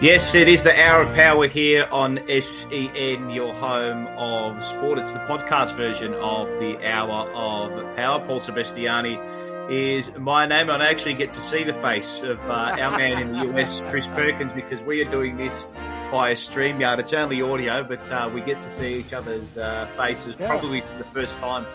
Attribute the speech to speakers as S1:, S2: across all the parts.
S1: Yes, it is the Hour of Power here on SEN, your home of sport. It's the podcast version of the Hour of Power. Paul Sebastiani is my name. And I actually get to see the face of uh, our man in the US, Chris Perkins, because we are doing this via StreamYard. It's only audio, but uh, we get to see each other's uh, faces yeah. probably for the first time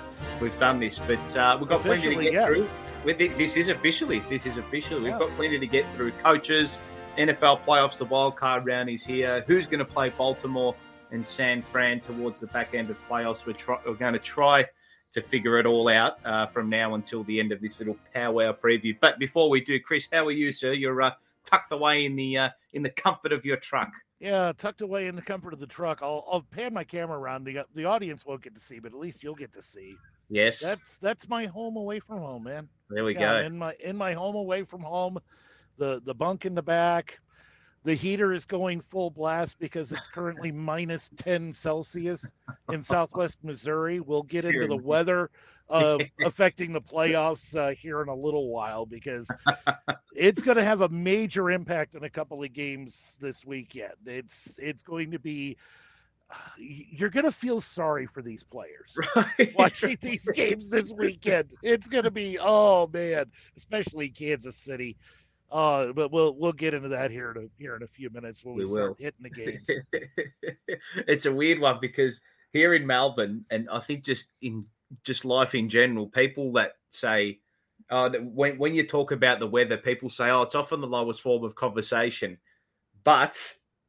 S1: we've done this. But uh, we've got officially, plenty to get yes. through. This is officially. This is officially. We've got plenty to get through. Coaches NFL playoffs, the wild card round is here. Who's going to play Baltimore and San Fran towards the back end of playoffs? We're, try, we're going to try to figure it all out uh, from now until the end of this little powwow preview. But before we do, Chris, how are you, sir? You're uh, tucked away in the uh, in the comfort of your truck.
S2: Yeah, tucked away in the comfort of the truck. I'll, I'll pan my camera around. The, the audience won't get to see, but at least you'll get to see.
S1: Yes,
S2: that's that's my home away from home, man.
S1: There we
S2: yeah,
S1: go.
S2: In my in my home away from home the the bunk in the back. The heater is going full blast because it's currently minus 10 Celsius in Southwest Missouri. We'll get into the weather uh, affecting the playoffs uh, here in a little while because it's going to have a major impact on a couple of games this weekend. It's it's going to be you're going to feel sorry for these players right. watching these games this weekend. It's going to be oh man, especially Kansas City. Uh, but we'll we'll get into that here in a, here in a few minutes when we, we start will. hitting the games.
S1: it's a weird one because here in Melbourne, and I think just in just life in general, people that say uh, when when you talk about the weather, people say, "Oh, it's often the lowest form of conversation," but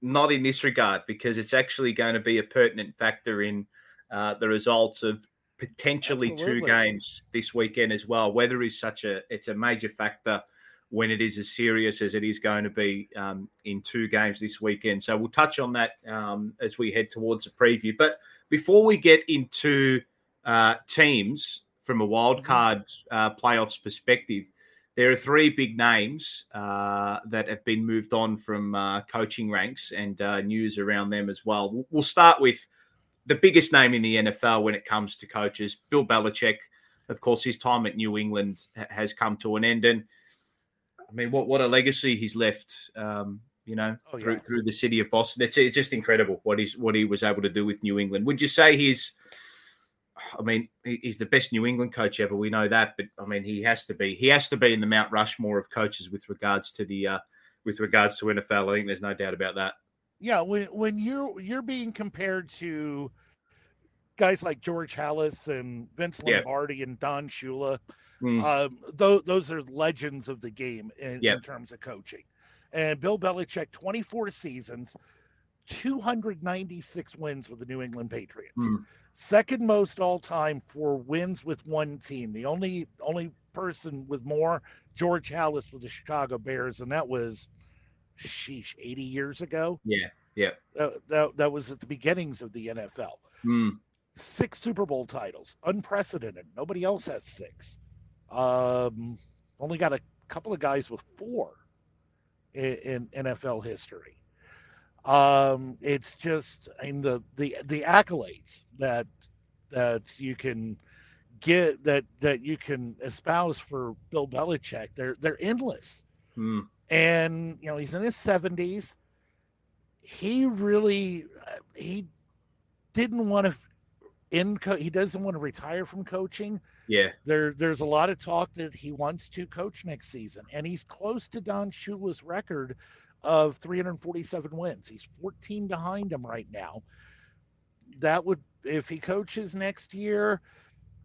S1: not in this regard because it's actually going to be a pertinent factor in uh, the results of potentially Absolutely. two games this weekend as well. Weather is such a it's a major factor when it is as serious as it is going to be um, in two games this weekend. So we'll touch on that um, as we head towards the preview. But before we get into uh, teams from a wild mm-hmm. card uh, playoffs perspective, there are three big names uh, that have been moved on from uh, coaching ranks and uh, news around them as well. We'll start with the biggest name in the NFL when it comes to coaches, Bill Belichick. Of course, his time at New England has come to an end, and I mean, what what a legacy he's left. Um, you know, oh, through yeah. through the city of Boston. It's, it's just incredible what he's what he was able to do with New England. Would you say he's? I mean, he's the best New England coach ever. We know that, but I mean, he has to be. He has to be in the Mount Rushmore of coaches with regards to the uh, with regards to NFL. I think there's no doubt about that.
S2: Yeah, when when you're you're being compared to guys like George Halas and Vince Lombardi yeah. and Don Shula, Mm. Um, th- those are legends of the game in, yep. in, terms of coaching. And Bill Belichick, 24 seasons, 296 wins with the New England Patriots. Mm. Second most all time for wins with one team. The only only person with more, George Halas with the Chicago Bears, and that was, sheesh, 80 years ago.
S1: Yeah, yeah.
S2: Uh, that, that was at the beginnings of the NFL.
S1: Mm.
S2: Six Super Bowl titles, unprecedented. Nobody else has six. Um, only got a couple of guys with four in, in NFL history. Um, it's just I mean the the the accolades that that you can get that that you can espouse for Bill Belichick. They're they're endless.
S1: Mm.
S2: And you know he's in his seventies. He really he didn't want to in co- he doesn't want to retire from coaching
S1: yeah.
S2: There there's a lot of talk that he wants to coach next season, and he's close to Don Shula's record of 347 wins. He's 14 behind him right now. That would if he coaches next year,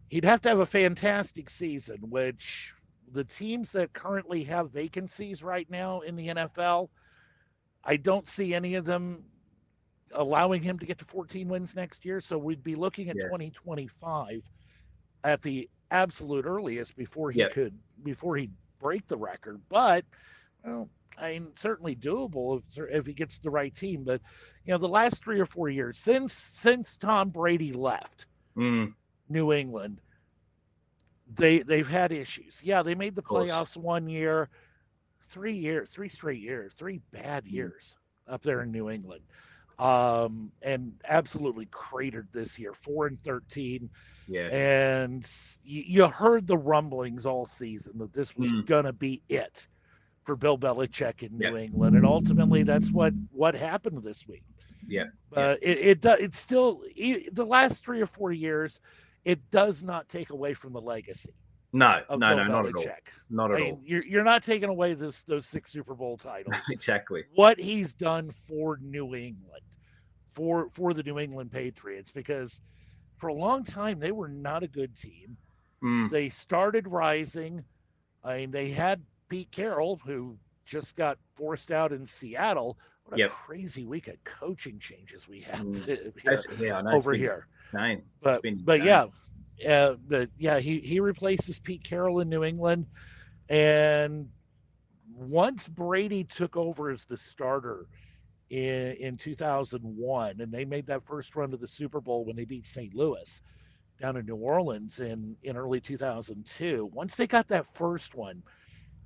S2: he'd have to have a fantastic season, which the teams that currently have vacancies right now in the NFL, I don't see any of them allowing him to get to 14 wins next year. So we'd be looking at yeah. 2025 at the absolute earliest before he yep. could before he'd break the record. But well, I mean, certainly doable if, if he gets the right team. But you know, the last three or four years since since Tom Brady left
S1: mm.
S2: New England, they they've had issues. Yeah, they made the playoffs one year, three years, three straight years, three bad mm. years mm. up there in New England, um, and absolutely cratered this year, four and thirteen.
S1: Yeah.
S2: And you, you heard the rumblings all season that this was mm. going to be it for Bill Belichick in New England, and ultimately that's what what happened this week.
S1: Yeah,
S2: uh, it it does. It's still the last three or four years. It does not take away from the legacy.
S1: No, no, Bill no, not at all. Not at I mean, all.
S2: You're, you're not taking away this those six Super Bowl titles.
S1: exactly.
S2: What he's done for New England, for for the New England Patriots, because for a long time they were not a good team.
S1: Mm.
S2: They started rising. I mean, they had Pete Carroll, who just got forced out in Seattle. What a yep. crazy week of coaching changes we had mm. here, yeah, over here.
S1: Nine.
S2: But but nine. yeah, uh, but yeah, he he replaces Pete Carroll in New England, and once Brady took over as the starter in in 2001, and they made that first run to the Super Bowl when they beat St. Louis down in New Orleans in in early 2002. Once they got that first one,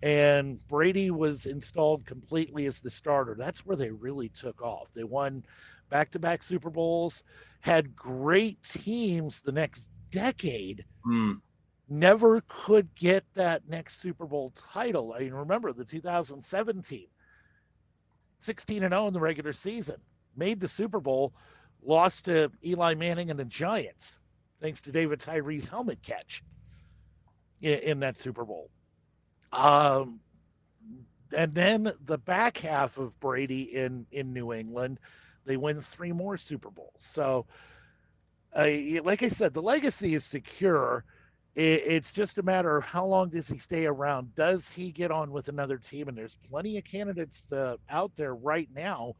S2: and Brady was installed completely as the starter, that's where they really took off. They won back to back Super Bowls, had great teams the next decade
S1: mm.
S2: never could get that next Super Bowl title. I mean, remember the 2017, 16 and 0 in the regular season, made the Super Bowl, lost to Eli Manning and the Giants, thanks to David Tyree's helmet catch in, in that Super Bowl. Um, and then the back half of Brady in in New England, they win three more Super Bowls. So uh, like I said, the legacy is secure. It, it's just a matter of how long does he stay around? Does he get on with another team? And there's plenty of candidates uh, out there right now.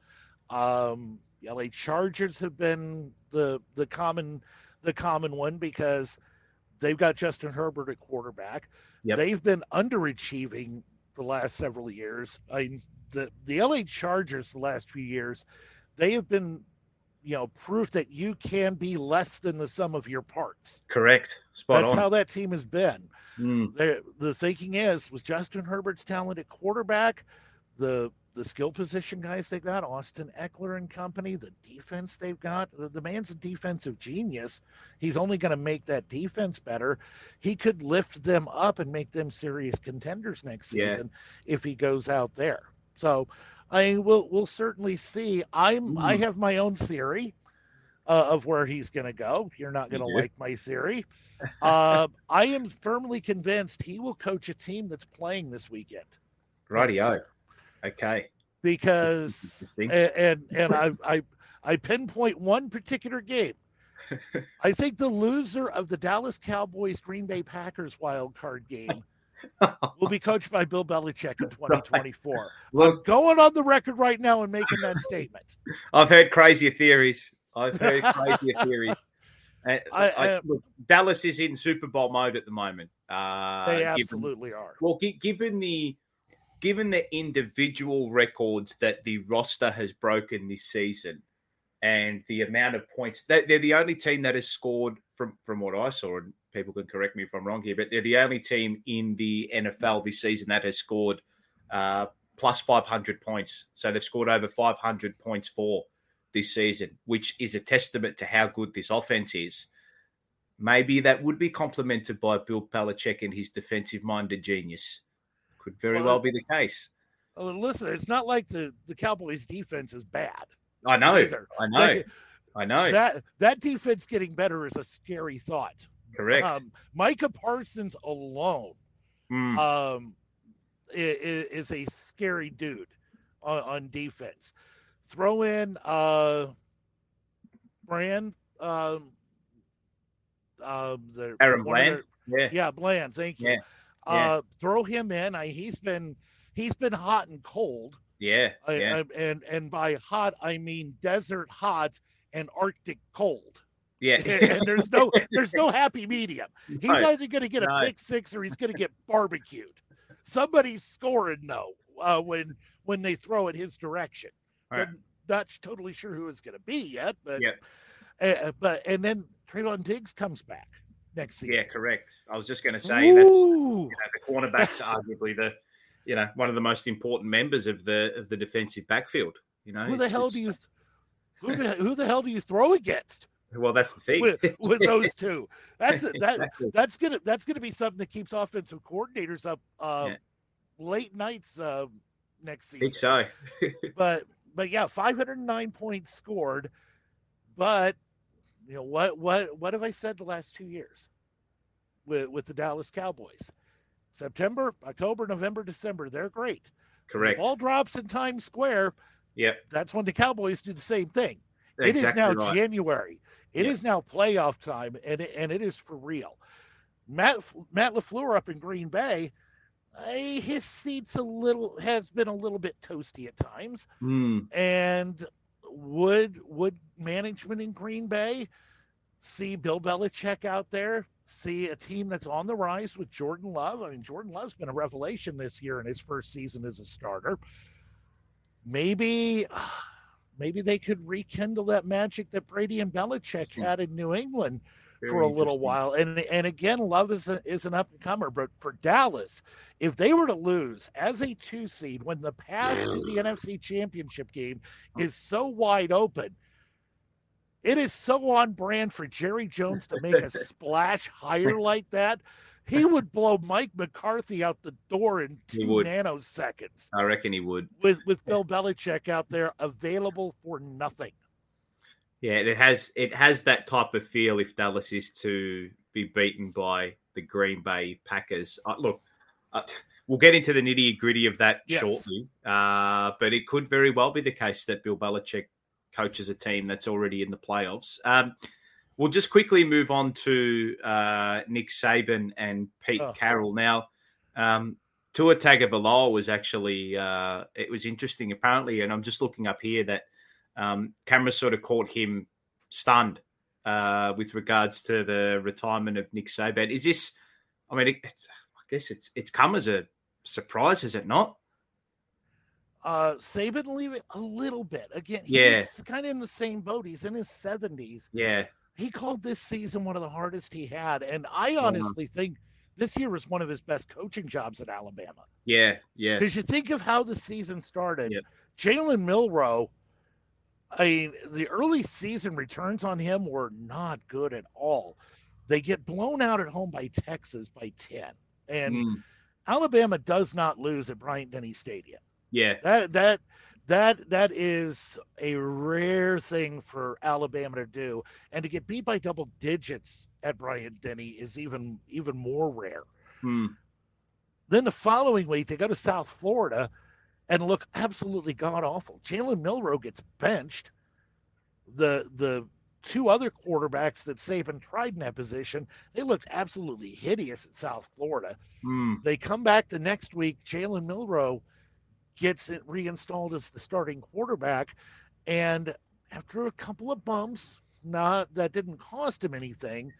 S2: Um, LA Chargers have been the the common the common one because they've got Justin Herbert at quarterback. Yep. They've been underachieving the last several years. I mean, the the LA Chargers the last few years, they have been you know proof that you can be less than the sum of your parts.
S1: Correct. Spot
S2: That's
S1: on.
S2: how that team has been.
S1: Mm.
S2: The, the thinking is with Justin Herbert's talent at quarterback, the the skill position guys they've got, Austin Ekeler and company, the defense they've got, the, the man's a defensive genius. He's only going to make that defense better. He could lift them up and make them serious contenders next season yeah. if he goes out there. So I mean, we'll we'll certainly see. I'm mm. I have my own theory uh, of where he's going to go. You're not going to like my theory. Uh, I am firmly convinced he will coach a team that's playing this weekend.
S1: Rightio. Okay.
S2: Because and and, and I I I pinpoint one particular game. I think the loser of the Dallas Cowboys Green Bay Packers wild card game will be coached by Bill Belichick in 2024. Right. Look, I'm going on the record right now and making that statement.
S1: I've heard crazier theories. I've heard crazier theories. I, I, uh, look, Dallas is in Super Bowl mode at the moment. Uh,
S2: they absolutely
S1: given,
S2: are.
S1: Well, given the given the individual records that the roster has broken this season, and the amount of points that they're the only team that has scored from from what I saw, and people can correct me if I'm wrong here, but they're the only team in the NFL this season that has scored uh, plus 500 points. So they've scored over 500 points for this season, which is a testament to how good this offense is. Maybe that would be complemented by Bill Belichick and his defensive-minded genius. Could very well, well be the case.
S2: Well, listen, it's not like the the Cowboys' defense is bad.
S1: I know. Either. I know. Like, I know.
S2: That that defense getting better is a scary thought.
S1: Correct.
S2: Um, Micah Parsons alone
S1: mm.
S2: um, is, is, a scary dude on, on defense. Throw in uh, Brand. Um, uh,
S1: DaRon Bland.
S2: Their, yeah. yeah, Bland. Thank you.
S1: Yeah. Yeah.
S2: Uh, throw him in. I, he's been he's been hot and cold.
S1: Yeah, yeah.
S2: I, and and by hot I mean desert hot and Arctic cold.
S1: Yeah,
S2: and there's no there's no happy medium. He's right. either going to get a right. pick six or he's going to get barbecued. Somebody's scoring though uh, when when they throw it his direction. Right. Not totally sure who it's going to be yet, but
S1: yeah.
S2: Uh, but and then Trevon Diggs comes back next season.
S1: Yeah, correct. I was just going to say Ooh. that's you know, the cornerbacks arguably the you know one of the most important members of the of the defensive backfield. You know,
S2: who the hell do you who the, who the hell do you throw against?
S1: Well, that's the thing
S2: with, with those two. That's that that's gonna that's gonna be something that keeps offensive coordinators up uh, yeah. late nights uh, next season.
S1: think so.
S2: but but yeah, 509 points scored. But you know what what what have I said the last two years with with the Dallas Cowboys? September, October, November, December, they're great.
S1: Correct.
S2: All drops in Times Square.
S1: Yep.
S2: That's when the Cowboys do the same thing.
S1: Exactly
S2: it is now
S1: right.
S2: January. It
S1: Yeah.
S2: is now playoff time, and it, and it is for real. Matt Matt LaFleur up in Green Bay, eh, his seat's a little has been a little bit toasty at times.
S1: Hmm.
S2: And would would management in Green Bay see Bill Belichick out there? See a team that's on the rise with Jordan Love. I mean, Jordan Love's been a revelation this year in his first season as a starter. Maybe, maybe they could rekindle that magic that Brady and Belichick had in New England for a little while. And and again, Love is a, is an up and comer, but for Dallas, if they were to lose as a two seed when the path to the NFC Championship game is so wide open, it is so on brand for Jerry Jones to make a splash higher like that. He would blow Mike McCarthy out the door in two nanoseconds
S1: I reckon he would.
S2: with with Bill Belichick out there available for nothing.
S1: Yeah, it has it has that type of feel if Dallas is to be beaten by the Green Bay Packers. Uh, look, uh, we'll get into the nitty gritty of that
S2: Yes.
S1: shortly, uh, but it could very well be the case that Bill Belichick coaches a team that's already in the playoffs. Um, we'll just quickly move on to uh, Nick Saban and Pete
S2: Oh.
S1: Carroll now. Um, Tua Tagovailoa was actually uh, it was interesting apparently, and I'm just looking up here that um, camera sort of caught him stunned uh, with regards to the retirement of Nick Saban. Is this? I mean, it, it's, I guess it's it's come as a surprise, has it not?
S2: Uh, Saban leave it a little bit. Again, he's
S1: Yeah.
S2: kind of in the same boat. He's in his 70s.
S1: Yeah,
S2: He called this season one of the hardest he had. And I
S1: Yeah.
S2: honestly think this year was one of his best coaching jobs at Alabama.
S1: yeah, yeah,
S2: Because you think of how the season started,
S1: Yep.
S2: Jalen Milroe, I mean, the early season returns on him were not good at all. They get blown out at home by Texas by 10. And
S1: Mm,
S2: Alabama does not lose at Bryant Denny Stadium.
S1: yeah,
S2: That that that that is a rare thing for Alabama to do, and to get beat by double digits at Bryant Denny is even even more rare.
S1: mm,
S2: Then the following week they go to South Florida and look absolutely god awful. Jalen Milroe gets benched. The the two other quarterbacks that Saban tried in that position, they looked absolutely hideous at South Florida.
S1: mm,
S2: They come back the next week. Jalen Milroe gets it reinstalled as the starting quarterback, and after a couple of bumps, not that didn't cost him anything,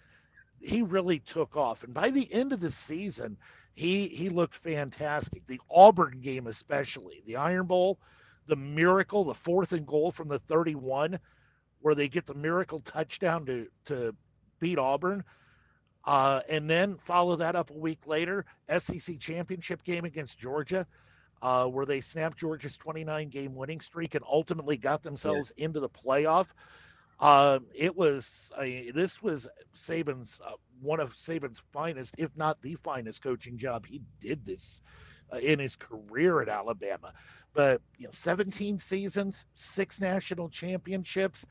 S2: he really took off. And by the end of the season, he he looked fantastic. The Auburn game, especially the Iron Bowl, the miracle, the fourth and goal from the 31, where they get the miracle touchdown to to beat Auburn. Uh, and then follow that up a week later, SEC championship game against Georgia, uh, where they snapped Georgia's 29 game winning streak and ultimately got themselves into the playoff. Um, it was I this was Saban's uh, one of Saban's finest, if not the finest, coaching job he did this uh, in his career at Alabama. But you know, 17 seasons, six national championships.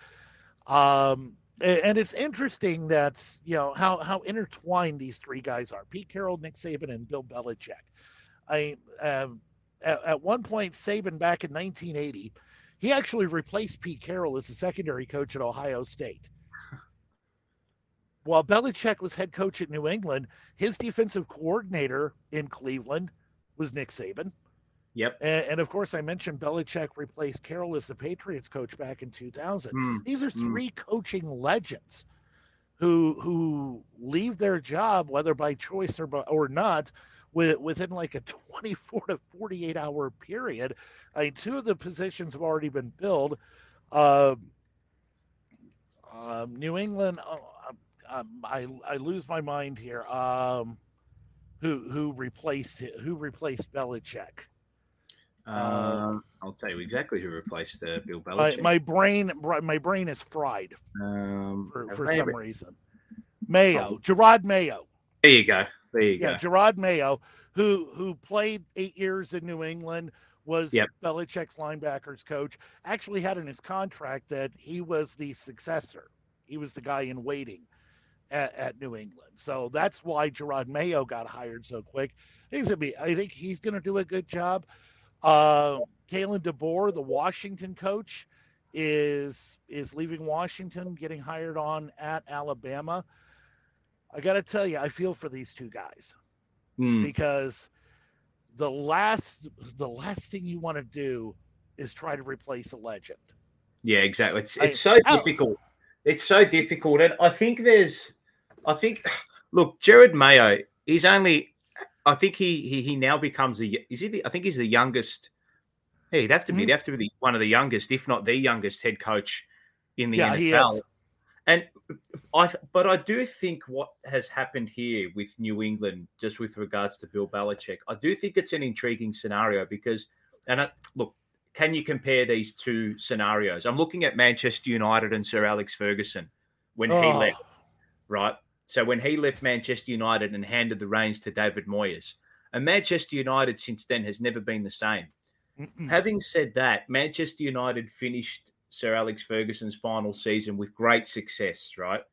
S2: Um, and it's interesting that you know how how intertwined these three guys are: Pete Carroll, Nick Saban, and Bill Belichick. I um, at, at one point, Saban back in 1980, he actually replaced Pete Carroll as the secondary coach at Ohio State. While Belichick was head coach at New England, his defensive coordinator in Cleveland was Nick Saban.
S1: yep,
S2: And, and of course, I mentioned Belichick replaced Carroll as the Patriots coach back in 2000.
S1: mm,
S2: These are
S1: Mm.
S2: three coaching legends who who leave their job, whether by choice or by, or not, within like a 24 to 48 hour period. I mean, two of the positions have already been filled. Um, um, New England, oh, um, I I lose my mind here. Um, who who replaced who replaced Belichick?
S1: Uh, I'll tell you exactly who replaced uh, Bill
S2: My,
S1: Belichick.
S2: my brain my brain is fried.
S1: um,
S2: for,
S1: uh,
S2: for some reason. Mayo,
S1: Oh.
S2: Jerod Mayo.
S1: There you go. There you
S2: Yeah,
S1: go.
S2: Jerod Mayo, who who played eight years in New England, was
S1: Yep.
S2: Belichick's linebackers coach, actually had in his contract that he was the successor. He was the guy in waiting at, at New England. So that's why Jerod Mayo got hired so quick. He's gonna be. I think he's gonna do a good job. Uh, Kalen DeBoer, the Washington coach, is is leaving Washington, getting hired on at Alabama. I got to tell you, I feel for these two guys
S1: Mm,
S2: because the last the last thing you want to do is try to replace a legend.
S1: yeah, exactly. It's
S2: I-
S1: it's so
S2: Al-
S1: difficult. It's so difficult, and I think there's, I think, look, Jerod Mayo. He's only, I think he he, he now becomes a. Is he? The, I think he's the youngest. Hey, he'd have to be.
S2: Mhm.
S1: He'd have to be the, one of the youngest, if not the youngest, head coach in the
S2: Yeah,
S1: NFL. And I, but I do think what has happened here with New England, just with regards to Bill Belichick, I do think it's an intriguing scenario because, and I, look, can you compare these two scenarios? I'm looking at Manchester United and Sir Alex Ferguson when he
S2: Oh,
S1: left, right? So when he left Manchester United and handed the reins to David Moyes, and Manchester United since then has never been the same.
S2: mm-mm.
S1: Having said that, Manchester United finished Sir Alex Ferguson's final season with great success, right?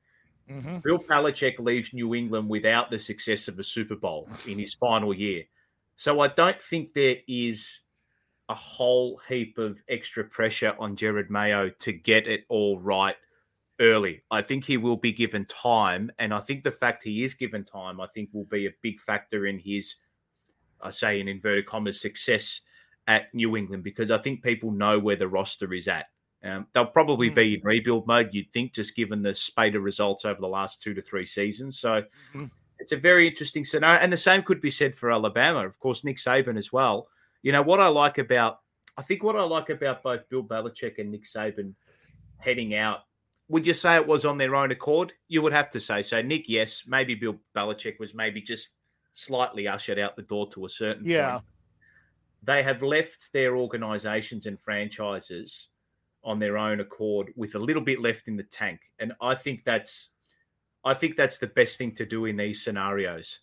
S2: Mhm.
S1: Bill Belichick leaves New England without the success of a Super Bowl in his final year. So I don't think there is a whole heap of extra pressure on Jerod Mayo to get it all right early. I think he will be given time. And I think the fact he is given time, I think will be a big factor in his, I say in inverted commas, success at New England because I think people know where the roster is at. Um, they'll probably be in rebuild mode, you'd think, just given the spate of results over the last two to three seasons. So
S2: Mhm.
S1: it's a very interesting scenario. And the same could be said for Alabama. Of course, Nick Saban as well. You know, what I like about, I think what I like about both Bill Belichick and Nick Saban heading out, would you say it was on their own accord? You would have to say so. Nick, yes. Maybe Bill Belichick was maybe just slightly ushered out the door to a certain
S2: Yeah.
S1: point. They have left their organizations and franchises on their own accord with a little bit left in the tank. And I think that's I think that's the best thing to do in these scenarios.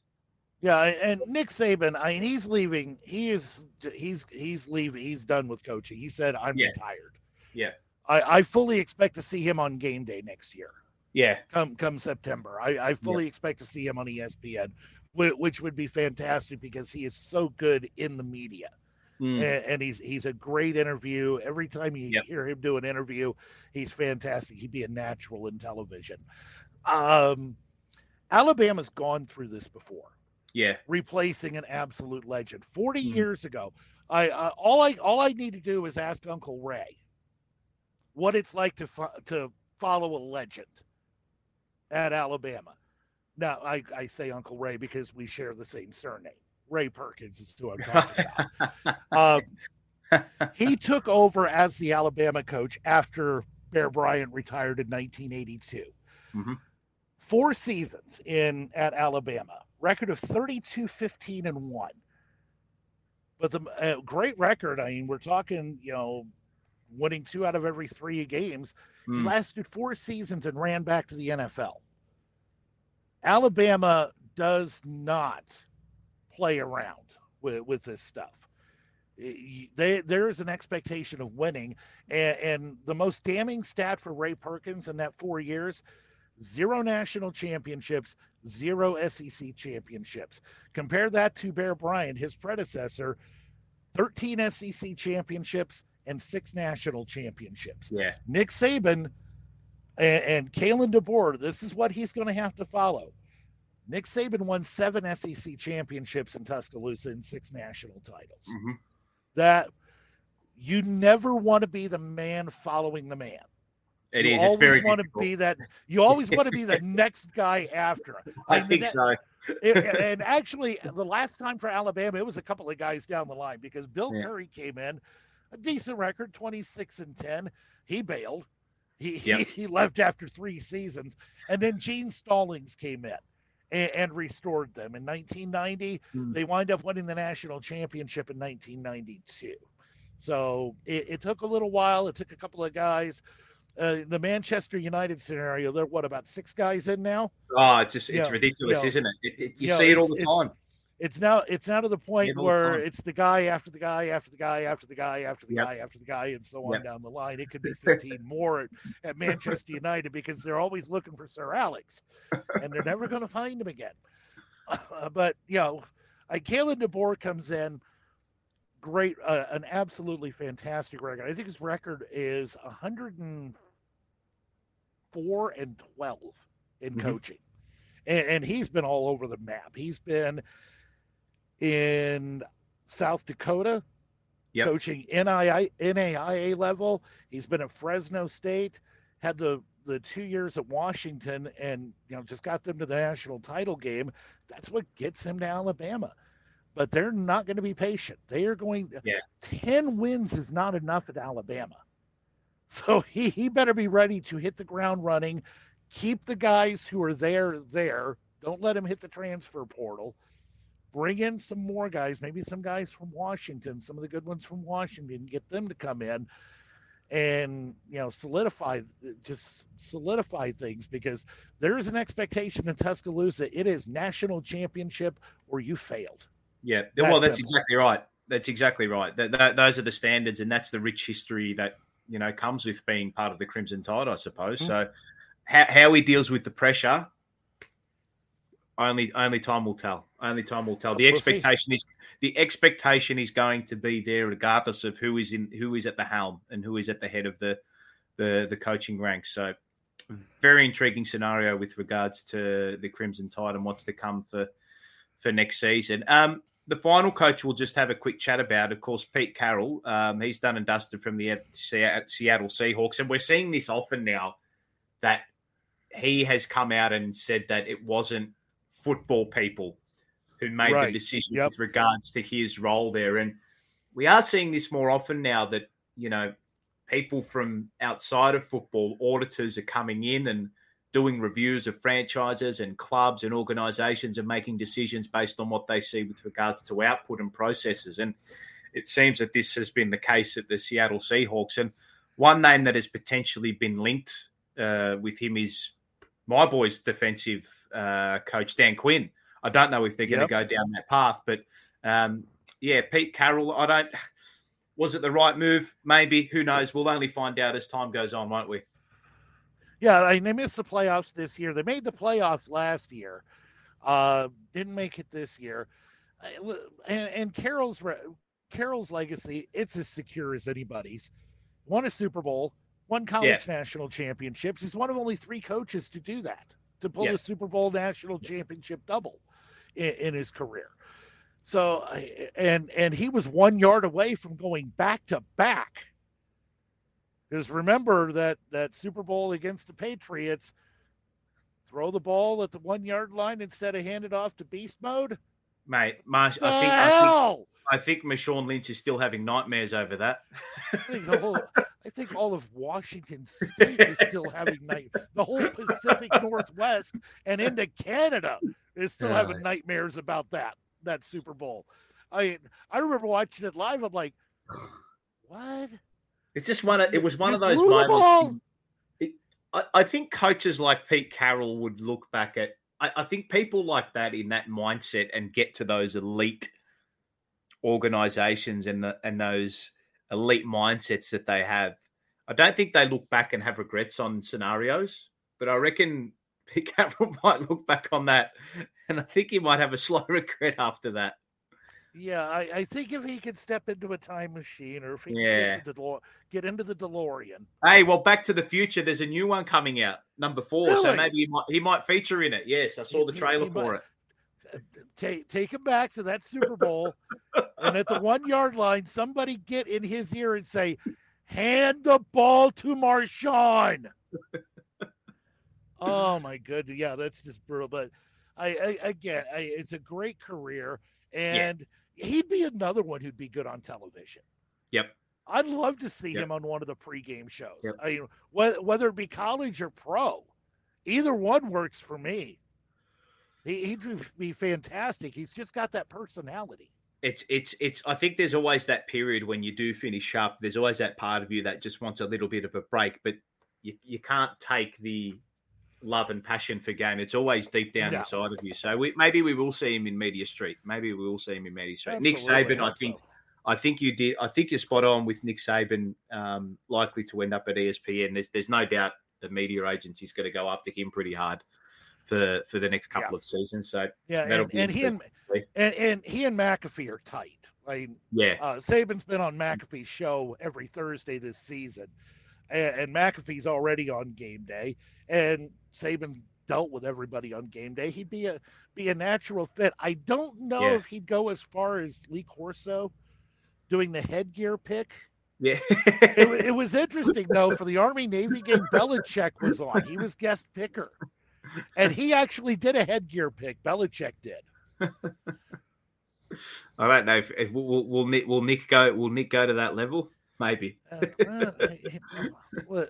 S2: Yeah, and Nick Saban, I mean, he's leaving. He is he's he's leaving. He's done with coaching. He said, "I'm
S1: Yeah.
S2: retired."
S1: Yeah.
S2: I, I fully expect to see him on game day next year.
S1: Yeah.
S2: Come come September, I, I fully expect to see him on ESPN, which would be fantastic because he is so good in the media.
S1: Mm.
S2: and, and he's he's a great interview. Every time you
S1: Yep.
S2: hear him do an interview, he's fantastic. He'd be a natural in television. Um, Alabama's gone through this before,
S1: Yeah.
S2: replacing an absolute legend. 40
S1: Mhm.
S2: years ago, I, I all I all I need to do is ask Uncle Ray what it's like to fo- to follow a legend at Alabama. Now I, I say Uncle Ray because we share the same surname. Ray Perkins is who I'm talking about. Um, he took over as the Alabama coach after Bear Bryant retired in 1982.
S1: Mhm.
S2: Four seasons in at Alabama, record of 32, 15, and one. But the uh, great record. I mean, we're talking, you know, winning two out of every three games. He
S1: Mm.
S2: lasted four seasons and ran back to the NFL. Alabama does not play around with, with this stuff. They, there is an expectation of winning. And, and the most damning stat for Ray Perkins in that four years zero national championships, zero SEC championships. Compare that to Bear Bryant, his predecessor, 13 SEC championships and six national championships.
S1: yeah.
S2: Nick Saban and, and Kalen DeBoer, this is what he's going to have to follow. Nick Saban won seven SEC championships in Tuscaloosa and six national titles.
S1: Mhm.
S2: That you never want to be the man following the man.
S1: It
S2: you
S1: is.
S2: always
S1: It's very
S2: want to be that. You always want to be the next guy after.
S1: I
S2: mean,
S1: think
S2: that-
S1: so.
S2: it- and actually, the last time for Alabama, it was a couple of guys down the line because Bill
S1: Yeah.
S2: Curry came in, a decent record, 26 and 10. He bailed. He,
S1: Yep.
S2: he, he left after three seasons. And then Gene Stallings came in and, and restored them. In 1990,
S1: Hmm.
S2: they wind up winning the national championship in 1992. So it, it took a little while. It took a couple of guys. Uh, the Manchester United scenario, they're what, about six guys in now?
S1: Oh, it's just it's
S2: Yeah,
S1: ridiculous,
S2: yeah.
S1: isn't it? it, it you
S2: Yeah,
S1: see it all the time.
S2: It's now it's now to the point where it's the guy after the guy after the guy after the guy after the yep. guy after the guy and so on yep. down the line. It could be 15 more at, at, Manchester United because they're always looking for Sir Alex, and they're never going to find him again. Uh, but you know, uh, Kalen DeBoer comes in, great, uh, an absolutely fantastic record. I think his record is 104 and 12 in mm-hmm. coaching, and, and he's been all over the map. He's been in South Dakota, yep. coaching NII, NAIA level. He's been at Fresno State, had the the two years at Washington, and you know just got them to the national title game. That's what gets him to Alabama. But they're not going to be patient. They are going. Yeah. Ten wins is not enough at Alabama, so he he better be ready to hit the ground running. Keep the guys who are there there. Don't let him hit the transfer portal bring in some more guys, maybe some guys from Washington, some of the good ones from Washington, get them to come in and you know solidify just solidify things because there is an expectation in Tuscaloosa it is national championship or you failed.
S1: Yeah, that's well, that's simple. exactly right. That's exactly right. That, that, those are the standards, and that's the rich history that you know comes with being part of the Crimson Tide, I suppose. Mm-hmm. So, how, how he deals with the pressure only only time will tell. Only time will tell. The we'll expectation see. is the expectation is going to be there regardless of who is in who is at the helm and who is at the head of the the the coaching ranks. So very intriguing scenario with regards to the Crimson Tide and what's to come for for next season. Um, the final coach we'll just have a quick chat about, of course, Pete Carroll. Um, he's done and dusted from the Seattle Seahawks, and we're seeing this often now that he has come out and said that it wasn't football people who made right. the decision yep. with regards to his role there. And we are seeing this more often now that, you know, people from outside of football, auditors are coming in and doing reviews of franchises and clubs and organizations and making decisions based on what they see with regards to output and processes. And it seems that this has been the case at the Seattle Seahawks. And one name that has potentially been linked uh, with him is my boy's defensive uh, coach Dan Quinn. I don't know if they're going to go down that path, but um, yeah, Pete Carroll. I don't. Was it the right move? Maybe. Who knows? We'll only find out as time goes on, won't we?
S2: Yeah, I mean, they missed the playoffs this year. They made the playoffs last year. Uh, didn't make it this year. And, and Carroll's Carroll's legacy, it's as secure as anybody's. Won a Super Bowl, won college yeah. national championships. He's one of only three coaches to do that to pull the Super Bowl national championship double in, in his career. So and and he was one yard away from going back to back. Because remember that that Super Bowl against the Patriots, throw the ball at the one yard line instead of hand it off to beast mode.
S1: Mate, Marsh, I think, I think I think Marshawn Lynch is still having nightmares over that.
S2: I think the whole I think all of Washington State is still having night. The whole Pacific Northwest and into Canada is still yeah. having nightmares about that that Super Bowl. I I remember watching it live. I'm like, what?
S1: It's just one. Of, it was one you of those moments. It, I, I, think coaches like Pete Carroll would look back at. I, I think people like that in that mindset and get to those elite organizations and the, and those elite mindsets that they have. I don't think they look back and have regrets on scenarios, but I reckon Pete Carroll might look back on that, and I think he might have a slow regret after that.
S2: Yeah, I, I think if he could step into a time machine, or if he yeah. get, into the, get into the DeLorean.
S1: Hey, well, Back to the Future. There's a new one coming out, number four. Really? So maybe he might he might feature in it. Yes, I saw the trailer he, he for might,
S2: it. Take take him back to that Super Bowl and at the one yard line, somebody get in his ear and say, "Hand the ball to Marshawn." oh my goodness, yeah, that's just brutal. But I, I again, I, it's a great career, and. He'd be another one who'd be good on television.
S1: Yep.
S2: I'd love to see yep. him on one of the pregame shows. Yep. I mean, whether, whether it be college or pro, either one works for me. He, would be fantastic. He's just got that personality
S1: it's it's it's i think there's always that period when you do finish up there's always that part of you that just wants a little bit of a break but you, you can't take the love and passion for game. It's always deep down
S2: Yeah.
S1: inside of you. So we, maybe we will see him in Media Street. Maybe we will see him in Media Street. Nick Saban, I think.
S2: so.
S1: I think you did. I think you're spot on with Nick Saban. Um, likely to end up at ESPN. There's there's no doubt the media agency's going to go after him pretty hard for for the next couple of seasons. So
S2: Yeah, and, and he and, and and he and McAfee are tight. I
S1: yeah,
S2: uh, Saban's been on McAfee's show every Thursday this season, and, and McAfee's already on game day, and Saban dealt with everybody on game day. He'd be a be a natural fit. I don't know
S1: Yeah.
S2: if he'd go as far as Lee Corso doing the headgear pick.
S1: yeah.
S2: It, it was interesting though for the Army Navy game. Belichick was on. He was guest picker, and he actually did a headgear pick. Belichick did.
S1: I don't know if, if will, will Nick will Nick go will Nick go to that level? Maybe.
S2: Uh, well,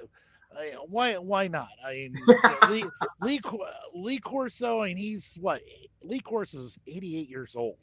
S2: why? Why not? I mean, Lee Lee, Lee Corso, and he's what? Lee Corso is eighty-eight years old,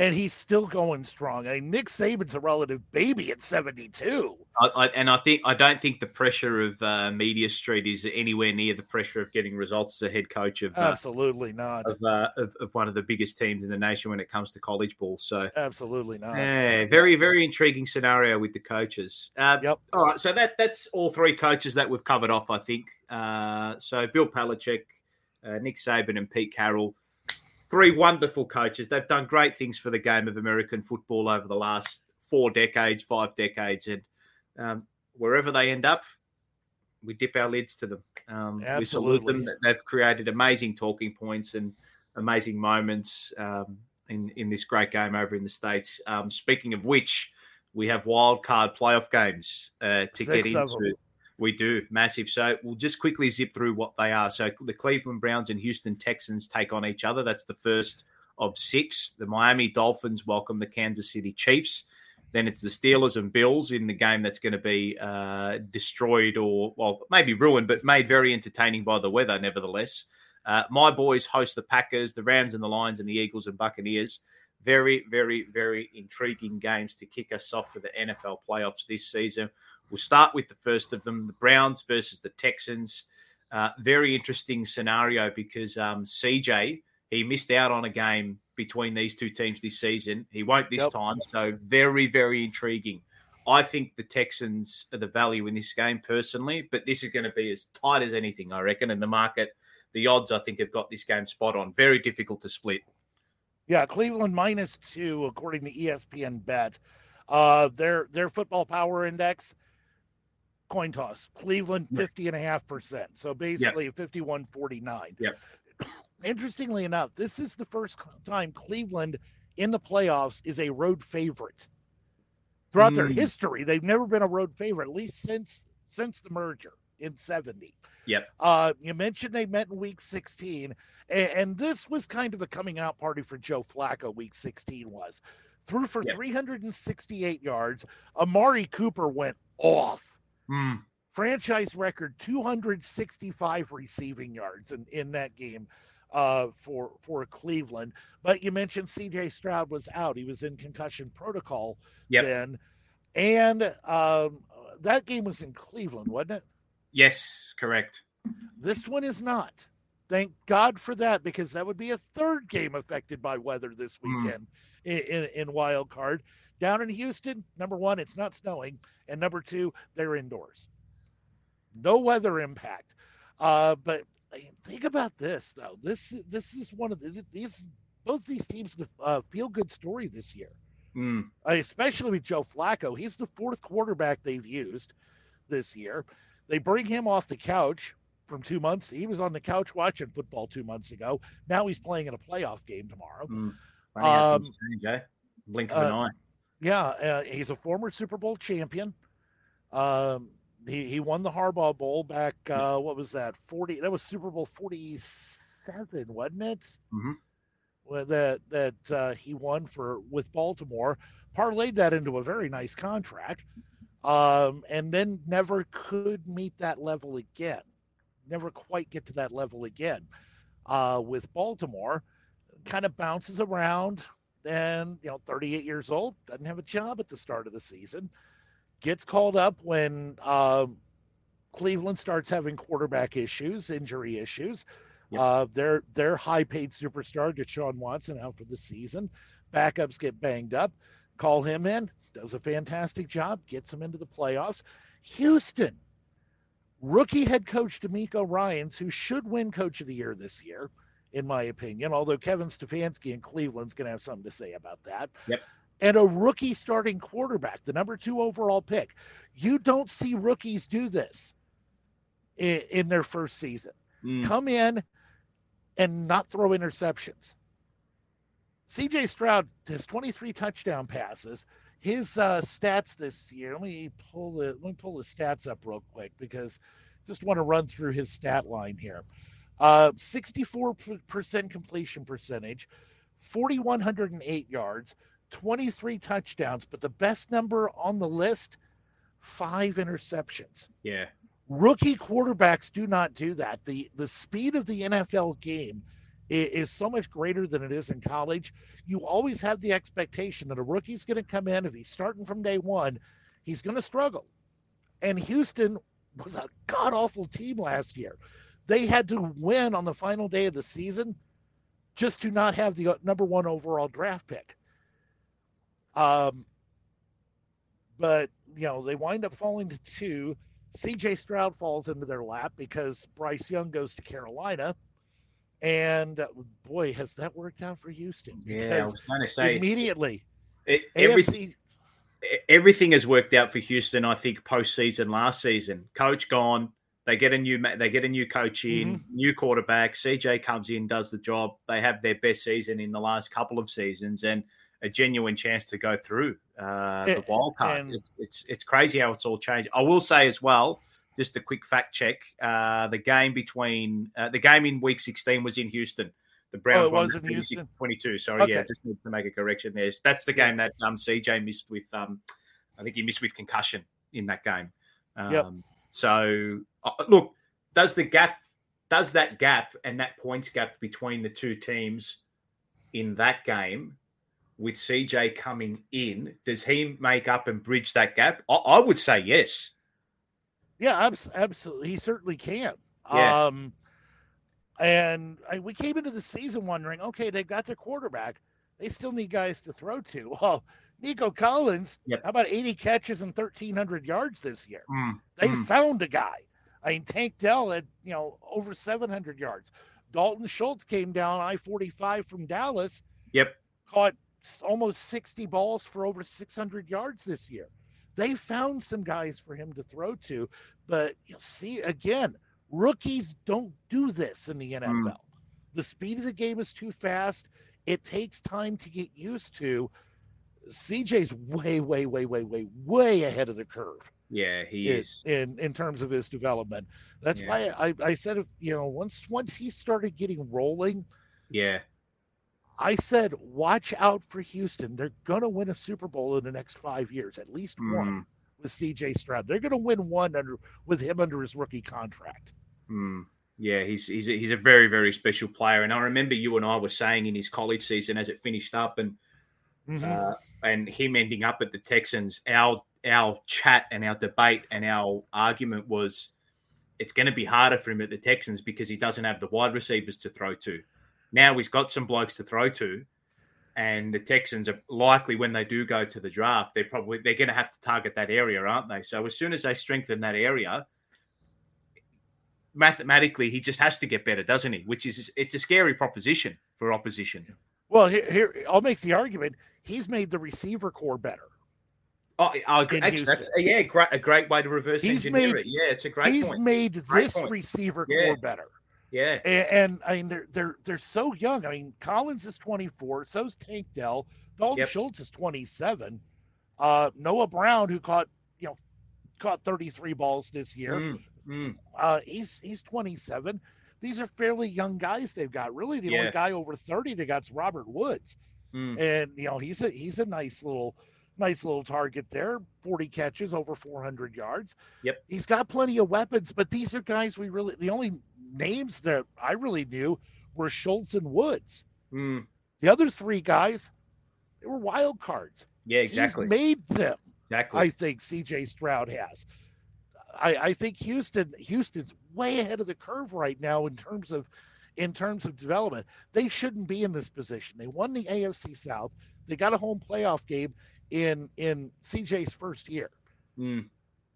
S2: and he's still going strong. I mean, Nick Saban's a relative baby at seventy-two.
S1: I, I, and I think I don't think the pressure of uh, Media Street is anywhere near the pressure of getting results as a head coach of uh,
S2: Absolutely not.
S1: of, uh, of of one of the biggest teams in the nation when it comes to college ball. So
S2: Absolutely not.
S1: Yeah, very, very intriguing scenario with the coaches. Uh,
S2: Yep.
S1: All right, so that that's all three coaches that we've covered off, I think. Uh, so Bill Belichick, uh, Nick Saban, and Pete Carroll, three wonderful coaches. They've done great things for the game of American football over the last four decades, five decades, and um, wherever they end up, we dip our lids to them. Um, we salute them. They've created amazing talking points and amazing moments um, in in this great game over in the states. Um, speaking of which, we have wild card playoff games uh, to
S2: Six
S1: get into. We do massive. So we'll just quickly zip through what they are. So the Cleveland Browns and Houston Texans take on each other. That's the first of six. The Miami Dolphins welcome the Kansas City Chiefs. Then it's the Steelers and Bills in the game that's going to be uh, destroyed or, well, maybe ruined, but made very entertaining by the weather, nevertheless. Uh, my boys host the Packers, the Rams and the Lions, and the Eagles and Buccaneers. Very, very, very intriguing games to kick us off for the NFL playoffs this season. We'll start with the first of them the Browns versus the Texans. Uh, very interesting scenario because um, CJ, he missed out on a game between these two teams this season. He won't this
S2: Yep.
S1: time. So, very, very intriguing. I think the Texans are the value in this game personally, but this is going to be as tight as anything, I reckon. And the market, the odds, I think, have got this game spot on. Very difficult to split.
S2: Yeah, Cleveland minus two, according to ESPN Bet. Uh, their their football power index, coin toss. Cleveland
S1: Yeah.
S2: fifty and a half percent. So basically a fifty one forty nine.
S1: Yep.
S2: Interestingly enough, this is the first time Cleveland in the playoffs is a road favorite. Throughout their
S1: Mm.
S2: history, they've never been a road favorite, at least since since the merger in seventy.
S1: Yep.
S2: Uh, you mentioned they met in week 16, and, and this was kind of a coming out party for Joe Flacco. Week 16 was threw for
S1: Yep.
S2: 368 yards. Amari Cooper went off.
S1: Mm,
S2: Franchise record 265 receiving yards in, in that game uh, for for Cleveland. But you mentioned C.J. Stroud was out; he was in concussion protocol
S1: Yep.
S2: then, and um, that game was in Cleveland, wasn't it?
S1: yes, correct.
S2: This one is not. Thank God for that, because that would be a third game affected by weather this
S1: Hmm.
S2: weekend in, in, in wild card. Down in Houston, number one, it's not snowing, and number two, they're indoors. No weather impact. Uh, but think about this, though. This this is one of the, these both these teams uh, feel good story this year
S1: Mm,
S2: uh, especially with Joe Flacco. He's the fourth quarterback they've used this year. They bring him off the couch from two months. He was on the couch watching football two months ago. Now he's playing in a playoff game tomorrow.
S1: mm.
S2: Um,
S1: change, eh? Blink of an
S2: uh,
S1: eye.
S2: Yeah, uh, he's a former Super Bowl champion. Um, he, he won the Harbaugh Bowl back. Uh, what was that? Forty. That was Super Bowl forty-seven, wasn't it?
S1: Mhm.
S2: Well, that that uh, he won for with Baltimore, parlayed that into a very nice contract, um, and then never could meet that level again. Never quite get to that level again uh, with Baltimore. Kind of bounces around, Then, you know, 38 years old, doesn't have a job at the start of the season. Gets called up when um, Cleveland starts having quarterback issues, injury issues.
S1: Yep.
S2: Uh, their their high paid superstar Deshaun Watson out for the season. Backups get banged up. Call him in, does a fantastic job, gets them into the playoffs. Houston, rookie head coach DeMeco Ryans, who should win Coach of the Year this year, in my opinion. Although Kevin Stefanski in Cleveland's going to have something to say about that.
S1: Yep.
S2: And a rookie starting quarterback, the number two overall pick. You don't see rookies do this in, in their first season.
S1: Mm.
S2: Come in and not throw interceptions. CJ Stroud has 23 touchdown passes. His uh, stats this year. Let me pull the let me pull the stats up real quick because just want to run through his stat line here. Uh, 64% completion percentage, 4,108 yards, 23 touchdowns, but the best number on the list, five interceptions.
S1: Yeah.
S2: Rookie quarterbacks do not do that. The the speed of the NFL game is, so much greater than it is in college. You always have the expectation that a rookie's going to come in if he's starting from day one, he's going to struggle. And Houston was a god awful team last year. They had to win on the final day of the season just to not have the number one overall draft pick. Um, but you know they wind up falling to two. C.J. Stroud falls into their lap because Bryce Young goes to Carolina, and uh, boy, has that worked out for Houston.
S1: Yeah, I was going to say
S2: immediately.
S1: It, everything, AFC... everything has worked out for Houston. I think postseason last season, coach gone. They get a new they get a new coach in, mm-hmm. new quarterback. CJ comes in, does the job. They have their best season in the last couple of seasons, and a genuine chance to go through uh, the wild card. And, it's, it's it's crazy how it's all changed. I will say as well, just a quick fact check: uh, the game between uh, the game in Week 16 was in Houston. The Browns
S2: oh, won
S1: 22. Sorry, okay. yeah, just need to make a correction there. That's the game that um, CJ missed with. Um, I think he missed with concussion in that game. Um, yep. So uh, look, does the gap, does that gap and that points gap between the two teams in that game with CJ coming in, does he make up and bridge that gap? I, I would say yes.
S2: Yeah, absolutely. He certainly can.
S1: Yeah.
S2: Um, and I, we came into the season wondering, okay, they've got their quarterback. They still need guys to throw to. Well, Nico Collins,
S1: yep.
S2: how about 80 catches and 1,300 yards this year?
S1: Mm.
S2: They
S1: mm.
S2: found a guy. I mean, Tank Dell had, you know, over 700 yards. Dalton Schultz came down I 45 from Dallas.
S1: Yep.
S2: Caught almost 60 balls for over 600 yards this year. They found some guys for him to throw to, but you see again, rookies don't do this in the NFL. Mm. The speed of the game is too fast. It takes time to get used to. CJ's way, way, way, way, way, way ahead of the curve.
S1: Yeah, he
S2: in,
S1: is
S2: in in terms of his development. That's yeah. why I, I said if you know once once he started getting rolling,
S1: yeah,
S2: I said, watch out for Houston. They're going to win a Super Bowl in the next five years, at least
S1: mm.
S2: one with CJ Stroud. They're going to win one under with him under his rookie contract.
S1: Mm. Yeah, he's he's a, he's a very very special player, and I remember you and I were saying in his college season as it finished up, and mm-hmm. uh, and him ending up at the Texans. Our our chat and our debate and our argument was it's going to be harder for him at the Texans because he doesn't have the wide receivers to throw to. Now he's got some blokes to throw to, and the Texans are likely when they do go to the draft, they're probably they're going to have to target that area, aren't they? So as soon as they strengthen that area, mathematically he just has to get better, doesn't he? Which is it's a scary proposition for opposition.
S2: Well, here, here I'll make the argument: he's made the receiver corps better.
S1: Oh, oh that's, that's, yeah, great, a great way to reverse he's engineer made, it. Yeah, it's a great
S2: he's
S1: point.
S2: Made
S1: great
S2: this
S1: point.
S2: receiver
S1: yeah.
S2: corps better.
S1: Yeah,
S2: and, and, I mean they're they're they're so young. I mean Collins is 24, so's Tank Dell. Dalton
S1: yep.
S2: Schultz is 27. Uh, Noah Brown, who caught you know caught 33 balls this year,
S1: mm, mm.
S2: Uh, he's he's 27. These are fairly young guys they've got. Really, the
S1: yeah.
S2: only guy over 30 they got's Robert Woods,
S1: mm.
S2: and you know he's a he's a nice little nice little target there 40 catches over 400 yards
S1: yep
S2: he's got plenty of weapons but these are guys we really the only names that I really knew were Schultz and Woods.
S1: Mm.
S2: The other three guys, they were wild cards.
S1: Yeah, exactly.
S2: He's made them.
S1: Exactly.
S2: I think CJ Stroud has. I, I think Houston Houston's way ahead of the curve right now in terms of in terms of development. They shouldn't be in this position. They won the AFC South. They got a home playoff game in in CJ's first year.
S1: Mm.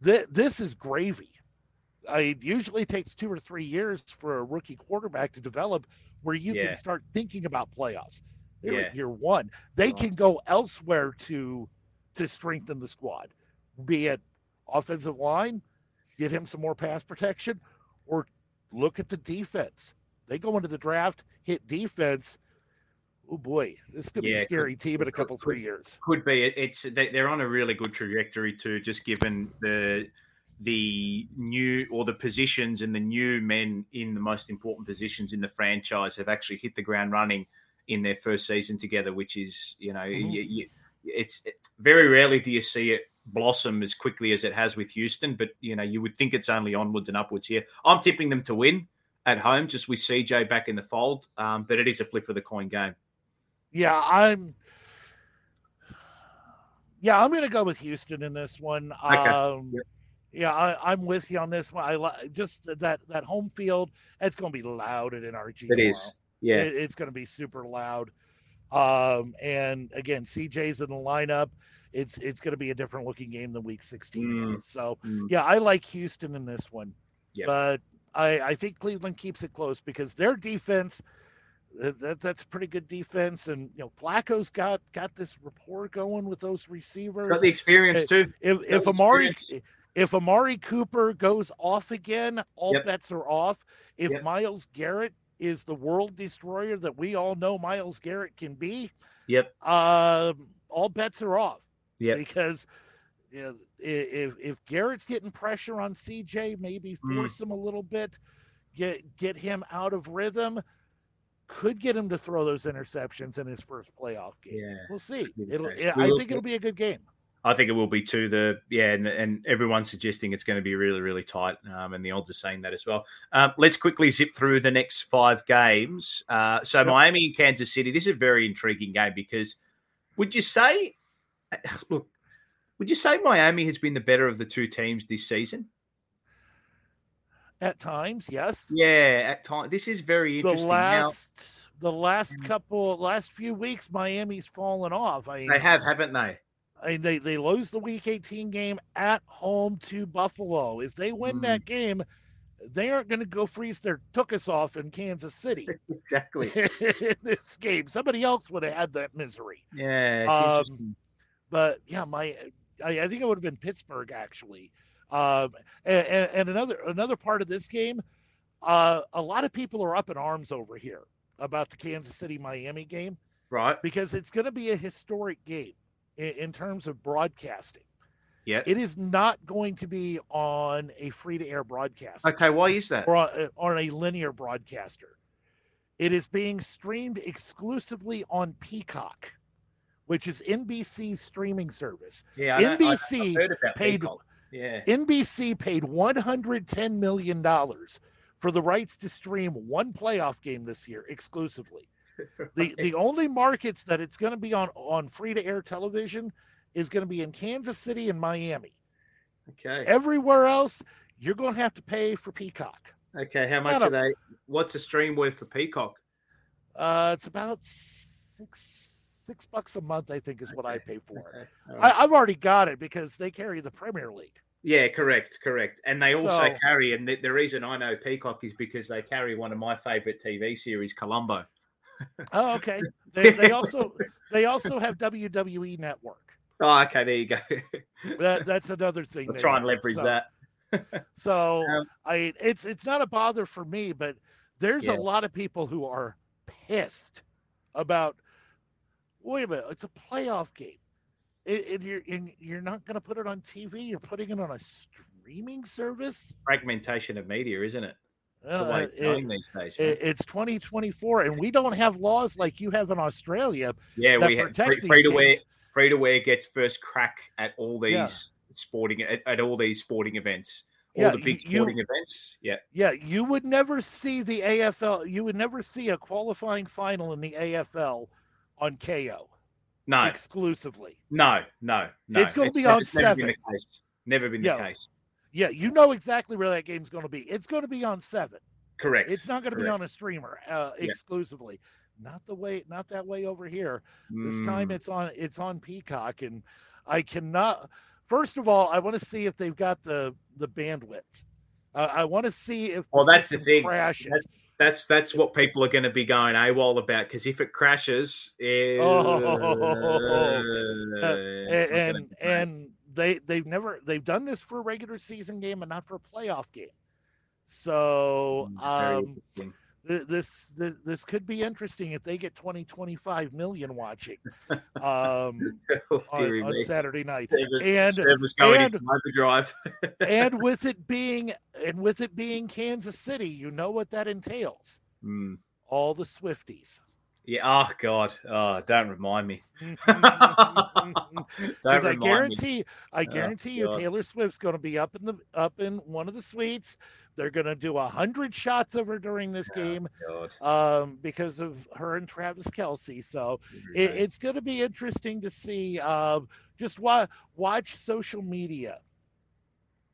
S2: Th- this is gravy. I, it usually takes two or three years for a rookie quarterback to develop where you
S1: Yeah.
S2: can start thinking about playoffs. They're
S1: Yeah.
S2: at year one. They
S1: Right.
S2: can go elsewhere to to strengthen the squad, be it offensive line, get him some more pass protection, or look at the defense. They go into the draft, hit defense. Oh boy, this could be a scary team in a couple
S1: could-
S2: three years.
S1: Could be. It's they're on a really good trajectory too, just given the the new or the positions and the new men in the most important positions in the franchise have actually hit the ground running in their first season together, which is you know
S2: Mhm.
S1: you, you, it's it, very rarely do you see it blossom as quickly as it has with Houston, but you know you would think it's only onwards and upwards here. I'm tipping them to win at home, just with CJ back in the fold, um, but it is a flip of the coin game.
S2: Yeah, I'm. Yeah, I'm going to go with Houston in this one. Um,
S1: Yep.
S2: Yeah, I, I'm with you on this one. I li- just that that home field. It's going to be loud at NRG.
S1: It
S2: tomorrow.
S1: is. Yeah,
S2: It- it's going to be super loud. Um, and again, CJ's in the lineup. It's it's going to be a different looking game than Week 16
S1: Mm.
S2: So
S1: Mm.
S2: yeah, I like Houston in this one.
S1: Yep.
S2: But I, I think Cleveland keeps it close because their defense, that, that that's pretty good defense, and you know Flacco's got got this rapport going with those receivers.
S1: got the experience too.
S2: if if Amari
S1: experience.
S2: If Amari Cooper goes off again, all
S1: Yep.
S2: bets are off. If
S1: Yep.
S2: Myles Garrett is the world destroyer that we all know Myles Garrett can be,
S1: Yep.
S2: um, all bets are off.
S1: Yep.
S2: Because you know, if if Garrett's getting pressure on CJ, maybe
S1: Mm.
S2: force him a little bit, get get him out of rhythm, could get him to throw those interceptions in his first playoff game.
S1: Yeah.
S2: We'll see. It'll. I think it'll be a good game.
S1: I think it will be too. The yeah, and, and everyone's suggesting it's going to be really, really tight, um, and the odds are saying that as well. Um, let's quickly zip through the next five games. Uh, so
S2: Yep.
S1: Miami and Kansas City. This is a very intriguing game because would you say, look, would you say Miami has been the better of the two teams this season?
S2: At times, yes.
S1: Yeah, at times. This is very
S2: the
S1: interesting. Now,
S2: last the last couple last few weeks Miami's fallen off. I
S1: they have, haven't they?
S2: I mean, they they lose the week 18 game at home to Buffalo. If they win
S1: Mm.
S2: that game, they aren't going to go freeze their took us off in Kansas City
S1: Exactly.
S2: in this game. Somebody else would have had that misery.
S1: Yeah, it's
S2: Um. But yeah, my I, I think it would have been Pittsburgh actually. Um, and, and, another another part of this game, uh, a lot of people are up in arms over here about the Kansas City Miami game
S1: Right.
S2: because it's going to be a historic game in terms of broadcasting.
S1: Yeah.
S2: It is not going to be on a free to air broadcast
S1: Okay. Why is that?
S2: or on, uh, on a linear broadcaster. It is being streamed exclusively on Peacock, which is NBC's streaming service.
S1: Yeah, I
S2: NBC
S1: about
S2: paid
S1: Peacock. Yeah.
S2: NBC paid 110 million dollars for the rights to stream one playoff game this year exclusively. The the only markets that it's going to be on on free to air television is going to be in Kansas City and Miami.
S1: Okay.
S2: Everywhere else, you're going to have to pay for Peacock.
S1: Okay. How much
S2: Not
S1: are they? What's a stream worth for Peacock?
S2: Uh, it's about six six bucks a month, I think, is what I pay for.
S1: Okay. right.
S2: I, I've already got it because they carry the Premier League.
S1: yeah, correct, correct. And they also
S2: So-
S1: carry, and the, the reason I know Peacock is because they carry one of my favorite TV series, Columbo.
S2: Oh, okay. They, they also they also have WWE Network.
S1: Oh, okay. There you go.
S2: That that's another thing.
S1: I'll try and leverage
S2: So-
S1: that.
S2: So
S1: Um,
S2: I it's it's not a bother for me, but there's
S1: Yeah.
S2: a lot of people who are pissed about. Wait a minute, it's a playoff game, and, and you're and you're not going to put it on TV. You're putting it on a streaming service.
S1: Fragmentation of media, isn't it? That's the
S2: Uh,
S1: way it's
S2: it-
S1: going these days. man.
S2: it's 2024, and we don't have laws like you have in Australia.
S1: yeah, we have free, free to wear. Free to wear gets first crack at all these
S2: Yeah.
S1: sporting at, at all these sporting events, all
S2: Yeah,
S1: the big
S2: you- you-
S1: sporting events. Yeah.
S2: Yeah, you would never see the AFL. You would never see a qualifying final in the AFL on Kayo
S1: No,
S2: exclusively.
S1: no, no, no.
S2: It's gonna be
S1: never,
S2: on
S1: never been
S2: seven.
S1: the case. Never been
S2: Yeah.
S1: the case.
S2: Yeah, you know exactly where that game's going to be. It's going to be on seven.
S1: Correct.
S2: It's not going to be on a streamer uh,
S1: Yeah.
S2: exclusively. Not the way, not that way over here. This time
S1: Mm.
S2: it's on it's on Peacock, and I cannot. First of all, I want to see if they've got the the bandwidth. Uh, I want to see if
S1: Well, that's the thing.
S2: crashes.
S1: That's- That's that's what people are going to be going AWOL about because if it crashes, eh,
S2: A- and and they they've never they've done this for a regular season game and not for a playoff game. So um, th- this, this this could be interesting if they get 20 25 million watching um,
S1: oh,
S2: on, on. Saturday night. And- and- and with it being and with it being Kansas City, you know what that entails.
S1: Mm.
S2: All the Swifties.
S1: Yeah. Oh God. Oh, don't remind me. Don't
S2: I
S1: remind me.
S2: I guarantee, I
S1: Oh,
S2: guarantee you,
S1: God.
S2: Taylor Swift's going to be up in the up in one of the suites. They're going to do a hundred shots of her during this game um, because of her and Travis Kelce. So it, it's going to be interesting to see. Uh, just wa- watch social media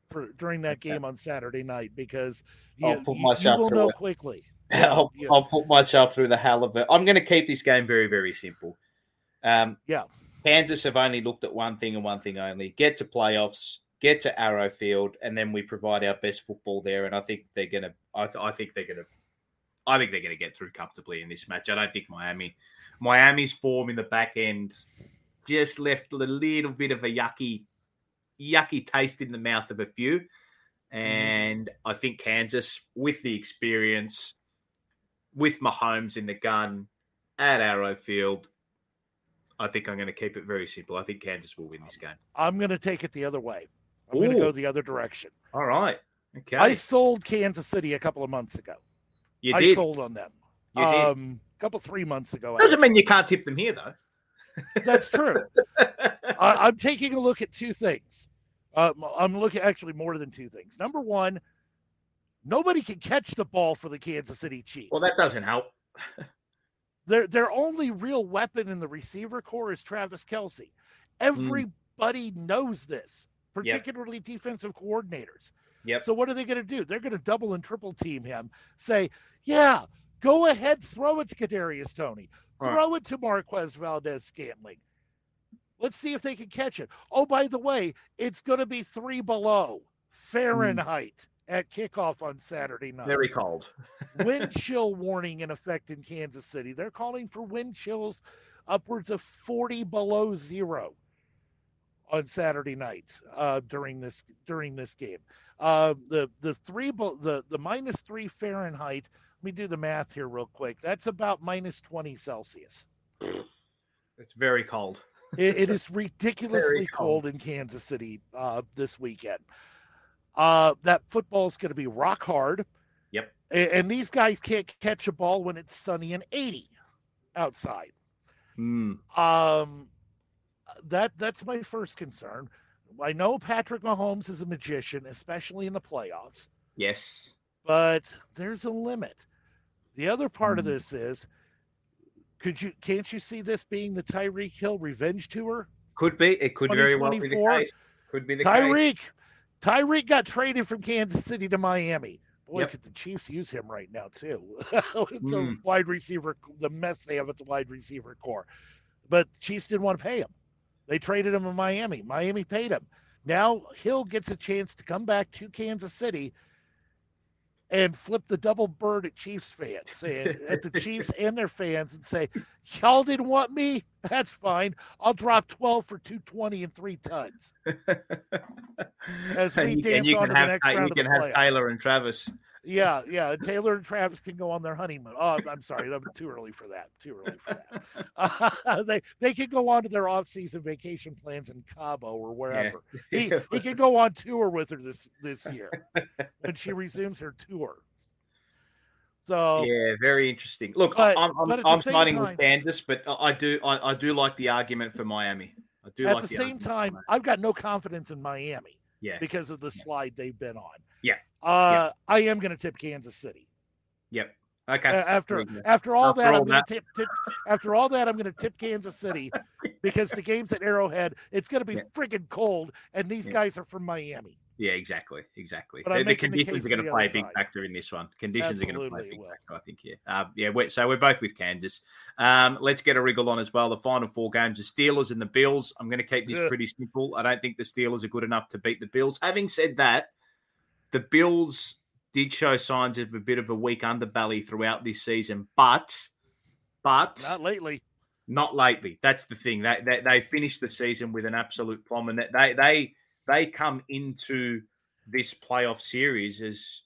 S2: for during that
S1: Okay.
S2: game on Saturday night because you, you- you will know quickly.
S1: I'll,
S2: yeah.
S1: I'll put myself through the hell of it. I'm going to keep this game very, very simple. Um,
S2: Yeah.
S1: Kansas have only looked at one thing and one thing only: get to playoffs, get to Arrow Field, and then we provide our best football there. And I think they're going to. I, th- I think they're going to. I think they're going to get through comfortably in this match. I don't think Miami, Miami's form in the back end, just left a little bit of a yucky, yucky taste in the mouth of a few. And I think Kansas, with the experience, with Mahomes in the gun at Arrow Field, I think I'm going to keep it very simple. I think Kansas will win this game.
S2: I'm going to take it the other way. I'm going to go the other direction.
S1: All right. Okay.
S2: I sold Kansas City a couple of months ago.
S1: you did.
S2: I sold on them.
S1: you did.
S2: Um, a couple three months ago.
S1: Doesn't mean you can't tip them here, though.
S2: That's true. I, I'm taking a look at two things. Um, I'm looking actually more than two things. Number one, nobody can catch the ball for the Kansas City Chiefs.
S1: well, that doesn't help.
S2: their their only real weapon in the receiver corps is Travis Kelce. Everybody knows this, particularly defensive coordinators.
S1: Yep.
S2: So what are they going to do? They're going to double and triple team him. Say, yeah, go ahead, throw it to Kadarius
S1: Toney,
S2: throw it to Marquez Valdes-Scantling. Let's see if they can catch it. Oh, by the way, it's going to be three below hmm. Fahrenheit at kickoff on Saturday night
S1: Very cold.
S2: wind chill warning in effect in Kansas City. They're calling for wind chills upwards of 40 below zero on Saturday night uh, during this during this game. Uh, the the three the the minus three Fahrenheit. Let me do the math here real quick. That's about minus 20 Celsius.
S1: It's very cold.
S2: It, it is ridiculously
S1: cold.
S2: cold in Kansas City uh, this weekend. Uh, that football is going to be rock hard.
S1: Yep.
S2: A- And, these guys can't catch a ball when it's sunny and 80 outside.
S1: Mm.
S2: Um, that that's my first concern. I know Patrick Mahomes is a magician, especially in the playoffs,
S1: Yes.
S2: but there's a limit. The other part of
S1: Hmm.
S2: this is, could you can't you see this being the Tyreek Hill revenge tour?
S1: Could be. It could very well be the case. Could be the case.
S2: Tyreek, Tyreek got traded from Kansas City to Miami. Boy,
S1: Yep.
S2: could the Chiefs use him right now too. it's a
S1: Mm.
S2: wide receiver, the mess they have at the wide receiver corps. But Chiefs didn't want to pay him. They traded him in Miami. Miami paid him. Now Hill gets a chance to come back to Kansas City and flip the double bird at Chiefs fans, and, at the Chiefs and their fans, and say, "Y'all didn't want me. That's fine. I'll drop twelve for two twenty and three tons." As we
S1: and
S2: dance
S1: and you
S2: on
S1: can have you can have
S2: playoffs.
S1: Taylor and Travis.
S2: Yeah, yeah. Taylor and Travis can go on their honeymoon. Oh, I'm sorry, that was too early for that. Too early for that. Uh, they they can go on to their off-season vacation plans in Cabo or wherever. He he can go on tour with her this this year when she resumes her tour. So
S1: Yeah, very interesting. Look,
S2: But-
S1: I'm I'm,
S2: but at the
S1: I'm siding with Kansas, but I I do I, I do like the argument for Miami. I do
S2: at
S1: like
S2: the
S1: the
S2: same time, I've got no confidence in Miami
S1: yeah,
S2: because of the slide they've been on.
S1: Yeah.
S2: Uh, I am going to tip Kansas City.
S1: yep. Okay.
S2: A- after after all
S1: After
S2: that,
S1: all
S2: I'm going to tip, tip. After all that, I'm going to tip Kansas City because the game's at Arrowhead. It's going to be
S1: Yeah.
S2: friggin' cold, and these
S1: Yeah.
S2: guys are from Miami.
S1: Yeah, exactly, exactly. The, the
S2: making the
S1: conditions are going to play a big
S2: side.
S1: factor in this one. Conditions are going to play a big factor, I think. Yeah, uh, yeah. We're, so we're both with Kansas. Um, let's get a wriggle on as well. The final four games: the Steelers and the Bills. I'm going to keep this
S2: Yeah.
S1: pretty simple. I don't think the Steelers are good enough to beat the Bills. Having said that, the Bills did show signs of a bit of a weak underbelly throughout this season, but but
S2: Not lately.
S1: not lately. That's the thing. They, they they finished the season with an absolute plum, and that they they they come into this playoff series as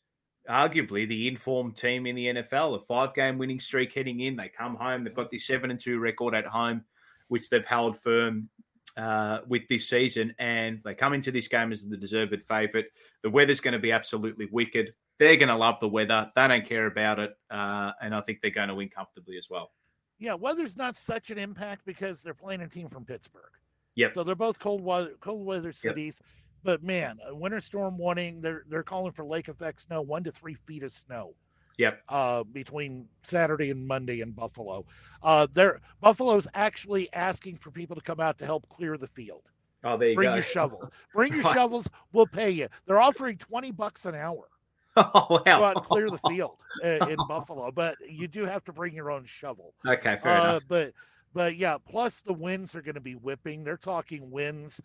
S1: arguably the informed team in the NFL. A five game winning streak heading in. They come home. They've got this seven and two record at home, which they've held firm. Uh, with this season, and they come into this game as the deserved favourite. The weather's going to be absolutely wicked. They're going to love the weather. They don't care about it, uh, and I think they're going to win comfortably as well.
S2: Yeah, weather's not such an impact because they're playing a team from Pittsburgh.
S1: Yep.
S2: So they're both cold weather cold weather cities. But man, a winter storm warning. They're they're calling for lake effect snow, one to three feet of snow.
S1: Yep.
S2: Uh, between Saturday and Monday in Buffalo. Uh, they're Buffalo's actually asking for people to come out to help clear the field.
S1: Oh, there you
S2: Bring
S1: go.
S2: your shovel. Bring your shovels. We'll pay you. They're offering twenty bucks an hour.
S1: Oh
S2: Go out and clear the field in Buffalo, but you do have to bring your own shovel.
S1: Okay, fair
S2: Uh,
S1: enough.
S2: but but yeah, plus the winds are going to be whipping. They're talking winds,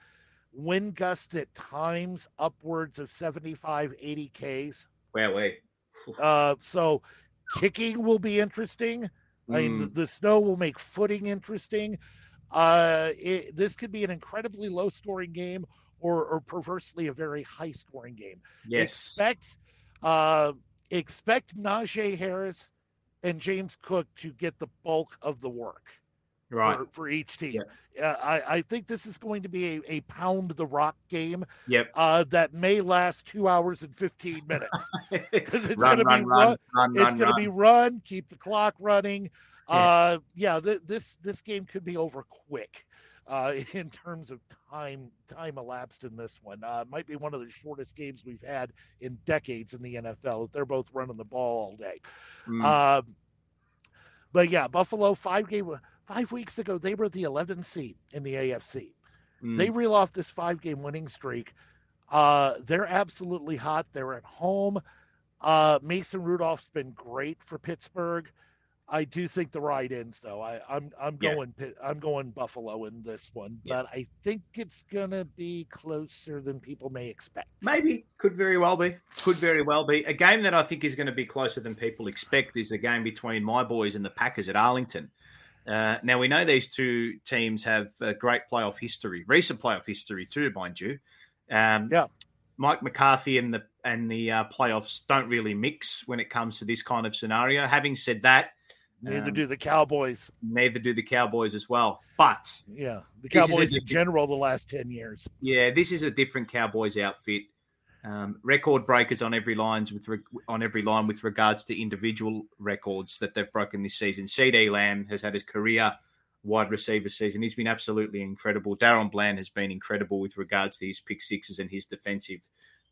S2: wind gusts at times upwards of 75, 80 Ks.
S1: Where wait.
S2: Uh, so kicking will be interesting. I mean,
S1: Mm.
S2: the, the snow will make footing interesting. Uh, it, this could be an incredibly low scoring game or, or perversely a very high scoring game.
S1: Yes.
S2: Expect uh, expect Najee Harris and James Cook to get the bulk of the work
S1: Right.
S2: for, for each team. Uh, I, I think this is going to be a, a pound the rock game
S1: Yep.
S2: uh, that may last two hours and 15 minutes. Because it's
S1: run,
S2: going to
S1: run,
S2: be
S1: run,
S2: run,
S1: run,
S2: it's going to be run, keep the clock running.
S1: Yeah.
S2: Uh, yeah, th- this this game could be over quick uh, in terms of time time elapsed in this one. Uh, might be one of the shortest games we've had in decades in the NFL. If they're both running the ball all day.
S1: Mm.
S2: Um, but yeah, Buffalo five game five weeks ago they were the 11th seed in the AFC.
S1: Mm.
S2: They reel off this five game winning streak. Uh, they're absolutely hot. They're at home. Uh, Mason Rudolph's been great for Pittsburgh. I do think the ride ends though. I, I'm I'm going Pitt- I'm going Buffalo in this one,
S1: Yeah.
S2: but I think it's gonna be closer than people may expect.
S1: Maybe could very well be. Could very well be a game that I think is going to be closer than people expect. Is the game between my boys and the Packers at Arlington. Uh, now we know these two teams have a great playoff history, recent playoff history too, mind you. Um,
S2: Yeah.
S1: Mike McCarthy and the and the uh, playoffs don't really mix when it comes to this kind of scenario. Having said that,
S2: Neither
S1: um,
S2: do the Cowboys.
S1: neither do the Cowboys as well. But
S2: Yeah, the Cowboys in general the last ten years.
S1: Yeah, this is a different Cowboys outfit. Um, record breakers on every lines with re- on every line with regards to individual records that they've broken this season. CeeDee Lamb has had his career wide receiver season. He's been absolutely incredible. DaRon Bland has been incredible with regards to his pick sixes and his defensive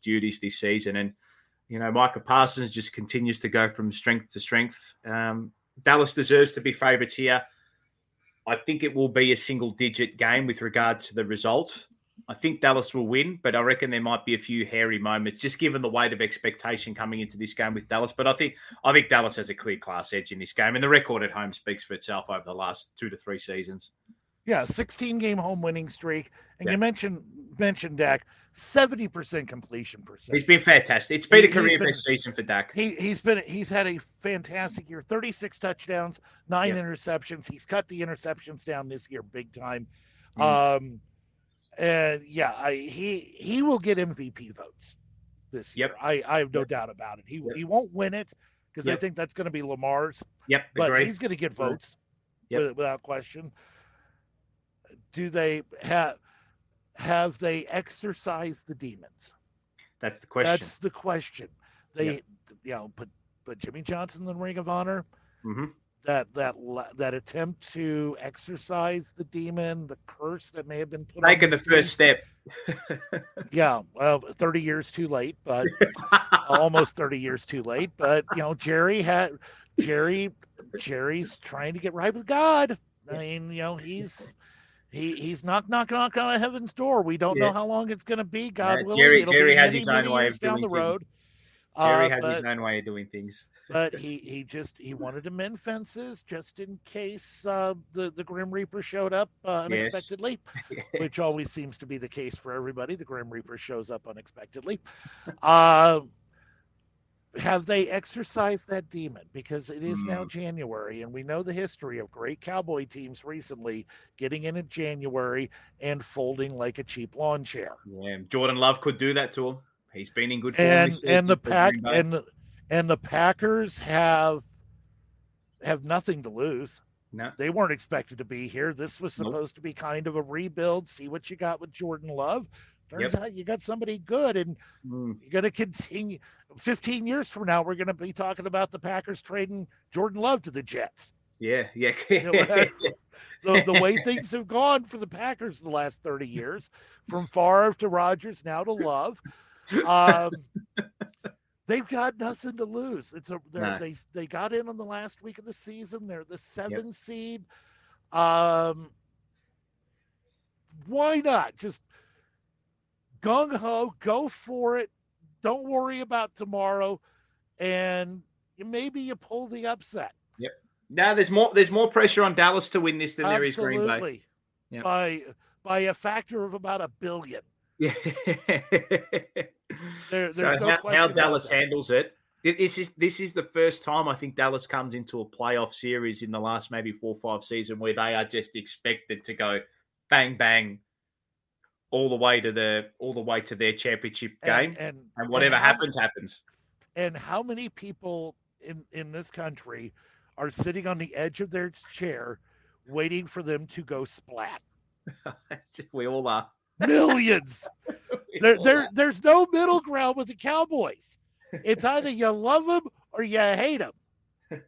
S1: duties this season. And you know, Micah Parsons just continues to go from strength to strength. Um, Dallas deserves to be favourites here. I think it will be a single digit game with regards to the result. I think Dallas will win, but I reckon there might be a few hairy moments, just given the weight of expectation coming into this game with Dallas. But I think I think Dallas has a clear class edge in this game, and the record at home speaks for itself over the last two to three seasons.
S2: Yeah, 16 game home winning streak, and
S1: Yeah.
S2: you mentioned mentioned Dak, 70 percent completion percent.
S1: He's been fantastic. It's been a
S2: He- he's
S1: career
S2: been-
S1: best season for Dak.
S2: He he's been he's had a fantastic year. 36 touchdowns, nine
S1: Yeah.
S2: interceptions. He's cut the interceptions down this year big time.
S1: Mm.
S2: Um and yeah, I, he he will get MVP votes this year.
S1: Yep.
S2: I, I have no doubt about it. He
S1: Yep.
S2: he won't win it because I think that's going to be Lamar's,
S1: Yep,
S2: but
S1: agreed.
S2: he's going to get votes
S1: Yep.
S2: with- without question. Do they have have they exercised the demons?
S1: That's the question.
S2: That's the question. They,
S1: Yep.
S2: you know, put put Jimmy Johnson in the Ring of Honor.
S1: hmm
S2: That that that attempt to exercise the demon, the curse that may have been put
S1: Taking
S2: on
S1: the
S2: this
S1: first step.
S2: Yeah, well, thirty years too late, but almost thirty years too late. But you know, Jerry had Jerry Jerry's trying to get right with God. I mean, you know, he's He he's knock knock knock on heaven's door. We don't
S1: Yeah.
S2: know how long it's going to be. God
S1: Yeah,
S2: willing,
S1: Jerry- Jerry has
S2: many,
S1: his own way of
S2: down
S1: doing
S2: the
S1: things.
S2: road.
S1: Jerry
S2: Uh,
S1: has
S2: but,
S1: his own way of doing things.
S2: But he he just he wanted to mend fences just in case uh, the the Grim Reaper showed up uh,
S1: Yes.
S2: unexpectedly, which always seems to be the case for everybody. The Grim Reaper shows up unexpectedly. Uh, have they exercised that demon? Because it is now
S1: Hmm.
S2: January, and we know the history of great cowboy teams recently getting in in January and folding like a cheap lawn chair.
S1: Yeah, Jordan Love could do that to him. He's been in good form
S2: and and the pack and and the Packers have have nothing to lose.
S1: no,
S2: They weren't expected to be here. This was
S1: Nope.
S2: supposed to be kind of a rebuild. See what you got with Jordan Love. Turns
S1: Yep.
S2: out you got somebody good, and
S1: Mm,
S2: you're going to continue. 15 years from now, we're going to be talking about the Packers trading Jordan Love to the Jets.
S1: yeah, yeah.
S2: know? The, the way things have gone for the Packers in the last 30 years, from Favre to Rodgers, now to Love, um, they've got nothing to lose. It's a
S1: No.
S2: they they got in on the last week of the season. They're the seven seed. Um, why not just gung ho, go for it. Don't worry about tomorrow, and maybe you pull the upset.
S1: Yep. Now there's more. There's more pressure on Dallas to win this than there is Green Bay.
S2: Absolutely.
S1: Yep.
S2: By by a factor of about a billion.
S1: Yeah.
S2: There-
S1: so
S2: no
S1: how, how Dallas
S2: that.
S1: handles it? This is this is the first time I think Dallas comes into a playoff series in the last maybe four or five season where they are just expected to go bang bang all the way to the all the way to their championship game,
S2: and,
S1: and,
S2: and
S1: whatever
S2: how-
S1: happens happens.
S2: And how many people in in this country are sitting on the edge of their chair, waiting for them to go splat?
S1: we all are.
S2: Millions. There, there, there's no middle ground with the Cowboys. It's either you love them or you hate them.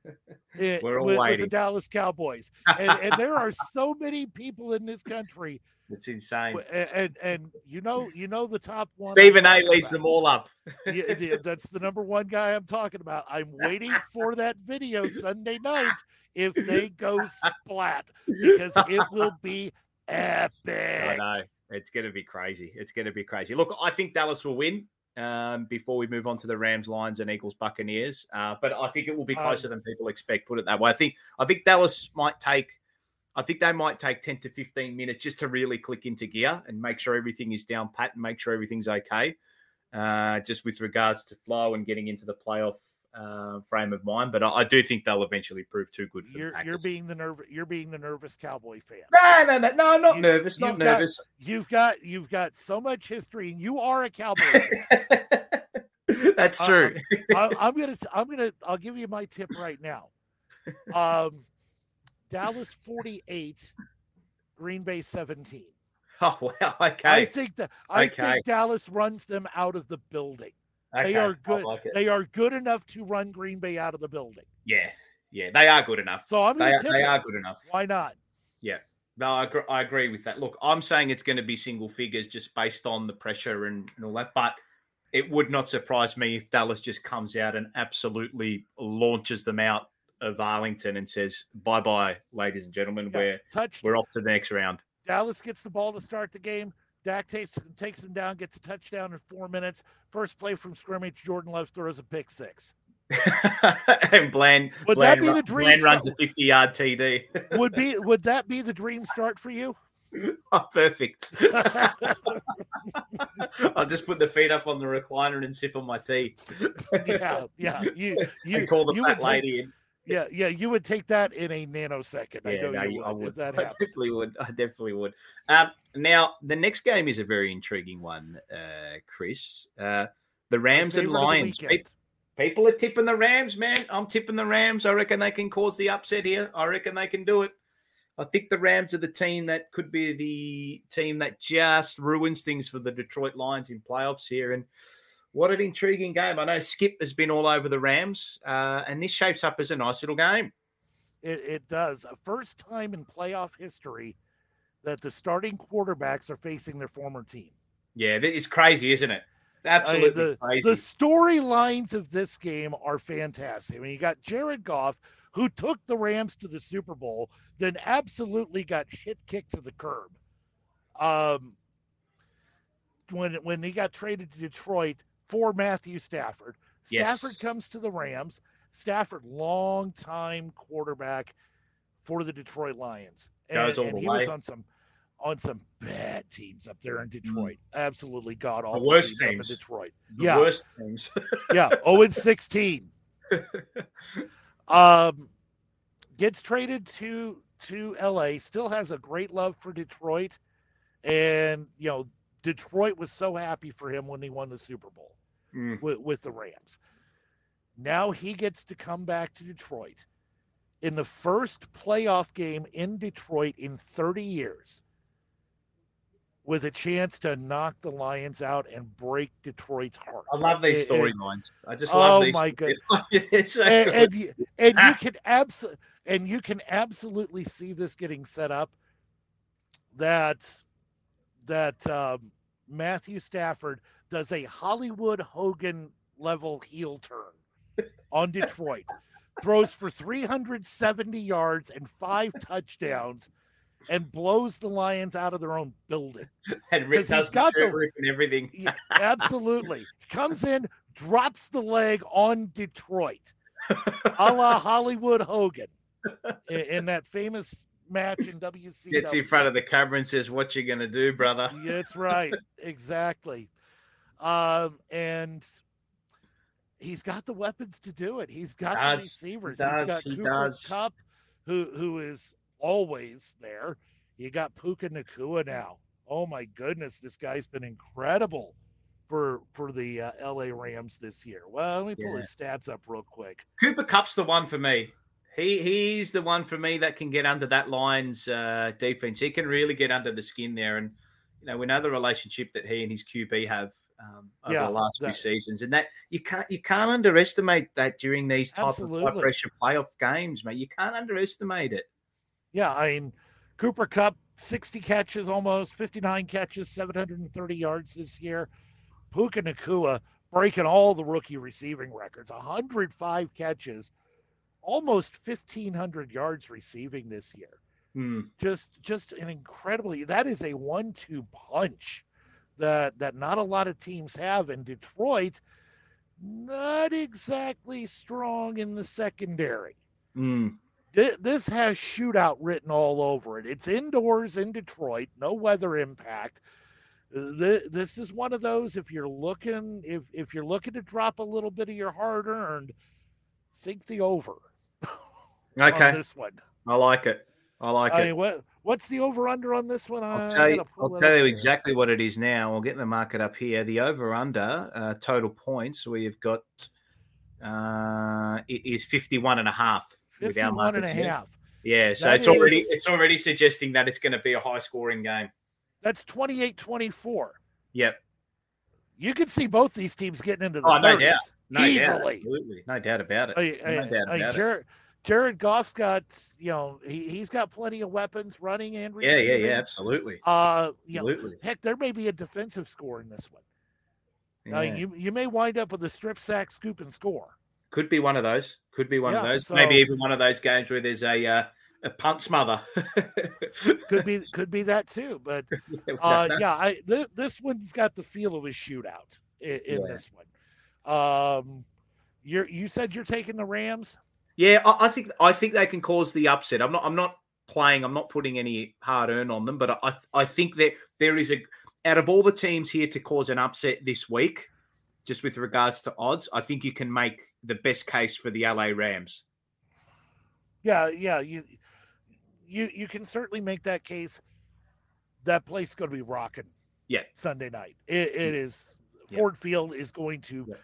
S1: We're
S2: with, with the. Dallas Cowboys, and, and there are so many people in this country,
S1: It's insane.
S2: and, and and you know, you know the top one.
S1: Stephen A leads them all up.
S2: Yeah, that's the number one guy I'm talking about. I'm waiting for that video Sunday night if they go splat because it will be
S1: I
S2: epic.
S1: know. It's going to be crazy. It's going to be crazy. Look, I think Dallas will win um, before we move on to the Rams, Lions, and Eagles, Buccaneers. Uh, but I think it will be
S2: Um,
S1: closer than people expect. Put it that way. I think. I think Dallas might take. I think they might take ten to fifteen minutes just to really click into gear and make sure everything is down pat and make sure everything's okay. Uh, just with regards to flow and getting into the playoff uh, frame of mind. But I, I do think they'll eventually prove too good for
S2: You're
S1: the
S2: you're being the nervous. you're being the nervous cowboy fan.
S1: No, no, no, no, I'm not
S2: You-
S1: nervous. Not
S2: got-
S1: nervous.
S2: You've got you've got so much history and you are a cowboy. fan.
S1: That's true.
S2: I, I'm gonna I'm gonna I'll give you my tip right now. Um, Dallas 48, Green Bay 17.
S1: oh wow.
S2: I think that I
S1: Okay.
S2: think Dallas runs them out of the building.
S1: Okay.
S2: They are good.
S1: like.
S2: They are good enough to run Green Bay out of the building.
S1: Yeah. Yeah. They are good enough.
S2: So I'm
S1: They are, they are good enough.
S2: Why not?
S1: Yeah. No, I agree, I agree with that. Look, I'm saying it's going to be single figures just based on the pressure and, and all that. But it would not surprise me if Dallas just comes out and absolutely launches them out of Arlington and says, bye bye, ladies and gentlemen.
S2: Yeah.
S1: We're,
S2: Touch.
S1: we're off to the next round.
S2: Dallas gets the ball to start the game. Dak takes takes him down, gets a touchdown in four minutes. First play from scrimmage, Jordan Love throws a pick six.
S1: and Bland,
S2: Would
S1: Bland,
S2: that be the dream
S1: Bland runs a
S2: start?
S1: 50 yard TD.
S2: Would be would that be the dream start for you?
S1: oh, perfect. I'll just put the feet up on the recliner and sip on my tea.
S2: yeah, yeah. You you
S1: and call the
S2: you
S1: fat
S2: take-
S1: lady in.
S2: Yeah, yeah, you would take that in a nanosecond. I
S1: Yeah,
S2: know
S1: no,
S2: you
S1: you- I
S2: would,
S1: would. I
S2: happened.
S1: definitely would. I definitely would. Um, now, the next game is a very intriguing one, uh, Chris. Uh, the Rams and
S2: Favorite of the
S1: Lions. People are tipping the Rams, man. I'm tipping the Rams. I reckon they can cause the upset here. I reckon they can do it. I think the Rams are the team that could be the team that just ruins things for the Detroit Lions in playoffs here. And what an intriguing game. I know Skip has been all over the Rams, uh, and this shapes up as a nice little game.
S2: It, it does. A first time in playoff history that the starting quarterbacks are facing their former team.
S1: Yeah, it's crazy, isn't it? It's
S2: I mean,
S1: absolutely
S2: the,
S1: crazy.
S2: the storylines of this game are fantastic. I mean, you got Jared Goff, who took the Rams to the Super Bowl, then absolutely got shit kicked to the curb. Um, when when he got traded to Detroit for Matthew Stafford, Stafford
S1: Yes.
S2: comes to the Rams. Stafford, long time quarterback for the Detroit Lions, and, and
S1: the
S2: he was on some on some bad teams up there in Detroit. Absolutely god awful
S1: worst
S2: teams,
S1: teams.
S2: in Detroit.
S1: The
S2: Yeah.
S1: worst teams.
S2: Yeah, 0 and 16. Um, gets traded to to LA. Still has a great love for Detroit, and you know Detroit was so happy for him when he won the Super Bowl
S1: Mm.
S2: with, with the Rams. Now he gets to come back to Detroit in the first playoff game in Detroit in 30 years with a chance to knock the Lions out and break Detroit's heart.
S1: I love these storylines. I just
S2: Oh
S1: love these.
S2: my goodness.
S1: it's so
S2: and, and, you- and you
S1: Ah.
S2: can abso- and you can absolutely see this getting set up that that um, Matthew Stafford does a Hollywood Hogan level heel turn on Detroit, throws for 370 yards and five touchdowns, and blows the Lions out of their own building.
S1: and
S2: he's
S1: does the
S2: got
S1: shirt
S2: the-
S1: and everything.
S2: Yeah, absolutely. Comes in, drops the leg on Detroit, a la Hollywood Hogan in, in that famous match in WCW.
S1: Gets in front of the camera and says, "What you gonna do, brother?"
S2: That's right. Exactly. Um, and he's got the weapons to do it. He's got the
S1: Does.
S2: receivers.
S1: He does.
S2: He's got
S1: He
S2: Cooper
S1: does.
S2: Kupp, who who is always there. You got Puka Nacua now. Oh my goodness, this guy's been incredible for for the uh, LA Rams this year. Well, let me pull
S1: Yeah.
S2: his stats up real quick.
S1: Cooper Kupp's the one for me. He he's the one for me that can get under that line's uh, defense. He can really get under the skin there, and you know we know the relationship that he and his QB have um, over
S2: Yeah,
S1: the last
S2: that-
S1: few seasons, and that you can't you can't underestimate that during these type of high pressure playoff games, mate. You can't underestimate it.
S2: Yeah, I mean, Cooper Kupp, 60 catches almost, 59 catches, 730 yards this year. Puka Nacua breaking all the rookie receiving records, 105 catches, almost 1,500 yards receiving this year.
S1: Hmm.
S2: Just, just an incredibly, that is a one-two punch that that not a lot of teams have. And Detroit, not exactly strong in the secondary.
S1: Hmm.
S2: Thi- this has shootout written all over it. It's indoors in Detroit, no weather impact. This is one of those. If you're looking, if if you're looking to drop a little bit of your hard earned, think the over. on
S1: Okay,
S2: this one.
S1: I like it. I like
S2: I
S1: it.
S2: mean, what what's the over under on this one?
S1: I'll tell you. I'll tell you exactly what it is now. I'll get the market up here. The over under uh, total points we've got uh, it is 51 and a half with our
S2: 51 and a
S1: here.
S2: half.
S1: Yeah, so
S2: That
S1: it's already it's already suggesting that it's going to be a high scoring game.
S2: That's 28-24.
S1: Yep.
S2: You can see both these teams getting into the
S1: Oh, no doubt. No doubt. Absolutely. No doubt about it.
S2: I, I,
S1: No doubt
S2: I,
S1: about it.
S2: Jared, Goff's got, you know, he, he's got plenty of weapons running and
S1: Yeah,
S2: receiving.
S1: yeah, yeah, absolutely.
S2: Uh, you know,
S1: Absolutely.
S2: heck, there may be a defensive score in this one. Uh, you you may wind up with a strip sack, scoop, and score.
S1: Could be one of those. Could be one of those.
S2: so-
S1: Maybe even one of those games where there's a uh, a punt smother.
S2: Could be could be that too. But uh, yeah, I th- this one's got the feel of a shootout in, in
S1: Yeah.
S2: this one. Um, you you said you're taking the Rams.
S1: Yeah, I, I think I think they can cause the upset. I'm not I'm not playing. I'm not putting any hard earn on them, but I I think that there is a out of all the teams here to cause an upset this week, just with regards to odds, I think you can make the best case for the LA Rams.
S2: Yeah, yeah, you you you can certainly make that case. That place is going to be rocking.
S1: Yeah.
S2: Sunday night. It, it is
S1: Yeah.
S2: Ford Field is going to
S1: Yeah.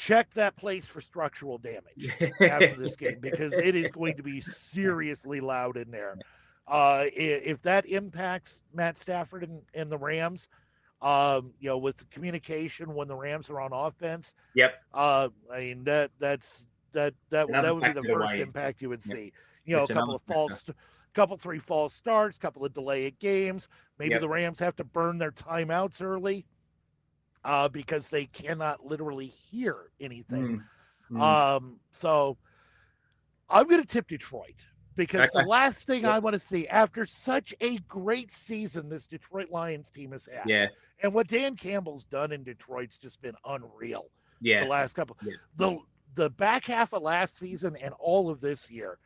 S2: Check that place for structural damage after this game because it is going to be seriously loud in there. Uh, if that impacts Matt Stafford and, and the Rams, um, you know, with the communication when the Rams are on offense,
S1: Yep.
S2: uh, I mean that that's that that
S1: Another
S2: that would be the first
S1: in.
S2: impact you would
S1: Yep.
S2: see. You know,
S1: It's
S2: a couple of false, couple three false starts, couple of delayed games. Maybe
S1: Yep.
S2: the Rams have to burn their timeouts early, uh, because they cannot literally hear anything.
S1: Mm, mm.
S2: Um, so I'm going to tip Detroit because
S1: Okay.
S2: the last thing. I want to see after such a great season this Detroit Lions team has had,
S1: Yeah,
S2: and what Dan Campbell's done in Detroit's just been unreal.
S1: yeah,
S2: The last couple,
S1: Yeah.
S2: the the back half of last season and all of this year,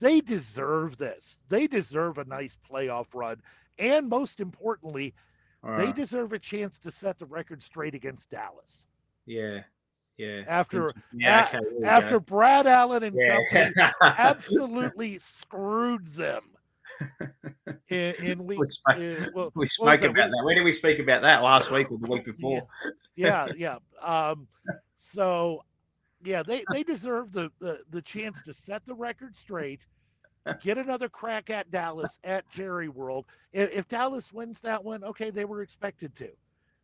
S2: they deserve this. They deserve a nice playoff run, and most importantly, They deserve a chance to set the record straight against Dallas.
S1: yeah, yeah.
S2: After
S1: yeah, okay,
S2: after. Brad Allen and company absolutely screwed them in, in week.
S1: we spoke,
S2: in- well,
S1: we spoke about
S2: We-
S1: that. When did we speak about that? Last week or the week before?
S2: yeah, yeah. Um, so, yeah, they they deserve the, the the chance to set the record straight, get another crack at Dallas at Jerry World. If, if Dallas wins that one, okay, they were expected to,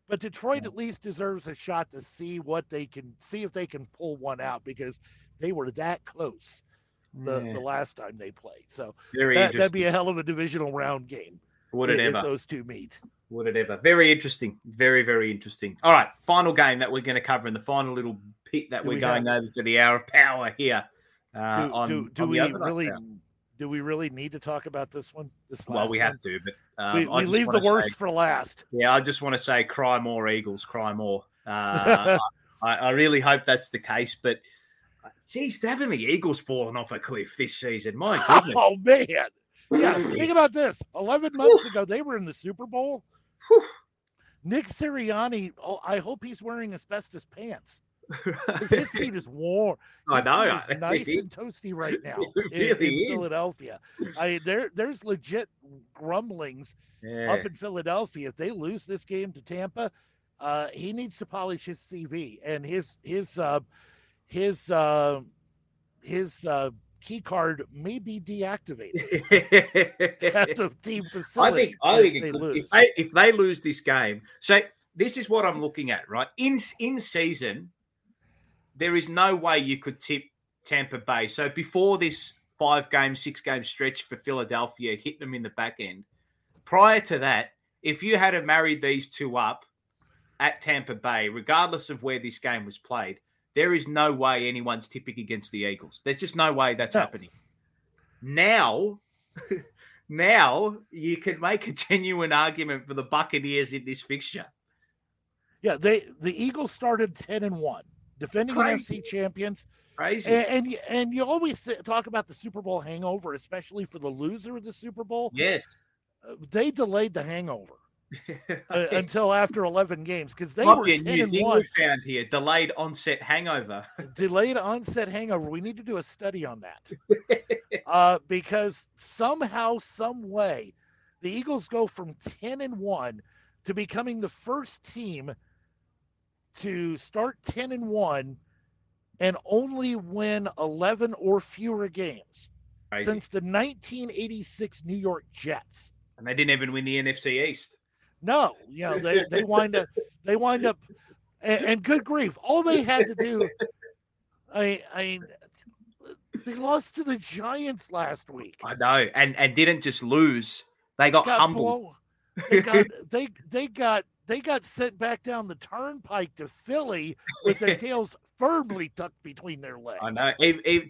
S2: but Detroit
S1: Yeah.
S2: at least deserves a shot to see what they can see if they can pull one out because they were that close the,
S1: Yeah,
S2: the last time they played. So
S1: very
S2: that, that'd be a hell of a divisional round game
S1: Would it
S2: if
S1: ever?
S2: those two meet.
S1: Would it ever? Very interesting. Very, very interesting. All right. Final game that we're going to cover in the final little pit that
S2: Do
S1: we're
S2: we
S1: going over for the hour of power here. Uh,
S2: do,
S1: on,
S2: do, do
S1: on
S2: we really. Do we really need to talk about this one? This
S1: Well, we
S2: one?
S1: have to, but um,
S2: we, we leave the
S1: wanna say-
S2: worst for last.
S1: yeah, I just want to say, cry more, Eagles, cry more. Uh, I, I really hope that's the case, but uh, geez, haven't the Eagles fallen off a cliff this season? My goodness.
S2: Oh man. Yeah, think about this. Eleven months ago, they were in the Super Bowl. Nick Sirianni. Oh, I hope he's wearing asbestos pants. His seat is warm.
S1: I know.
S2: nice and toasty right now in,
S1: really
S2: in
S1: is.
S2: Philadelphia. I there there's legit grumblings
S1: yeah.
S2: up in Philadelphia. If they lose this game to Tampa, uh, he needs to polish his CV and his his uh, his uh, his uh, key card may be deactivated at the team
S1: I
S2: facility.
S1: think I
S2: if
S1: think
S2: they
S1: could,
S2: lose.
S1: if they if they lose this game, so this is what I'm looking at, right? In in season, there is no way you could tip Tampa Bay. So before this five game, six game stretch for Philadelphia hit them in the back end. Prior to that, if you had married these two up at Tampa Bay, regardless of where this game was played, there is no way anyone's tipping against the Eagles. There's just no way that's
S2: No.
S1: happening. Now, now you can make a genuine argument for the Buccaneers in this fixture.
S2: yeah, they the Eagles started ten and one, defending
S1: Crazy.
S2: NFC champions,
S1: Crazy.
S2: and and, you- and you always talk about the Super Bowl hangover, especially for the loser of the Super Bowl.
S1: yes.
S2: Uh, They delayed the hangover uh, until after eleven games because they were
S1: be
S2: ten
S1: new
S2: and one.
S1: we found here: delayed onset hangover.
S2: delayed onset hangover. We need to do a study on that uh, because somehow, some way, the Eagles go from ten and one to becoming the first team to start ten and one and only win eleven or fewer games
S1: Crazy.
S2: since the 1986 New York Jets.
S1: and they didn't even win the NFC East.
S2: No, you know they they wind up they wind up and, and good grief, all they had to do. I I they lost to the Giants last week.
S1: I know, and and didn't just lose; they got,
S2: Got
S1: humbled.
S2: blown- They got they they got they got sent back down the turnpike to Philly with their tails firmly tucked between their legs.
S1: I know.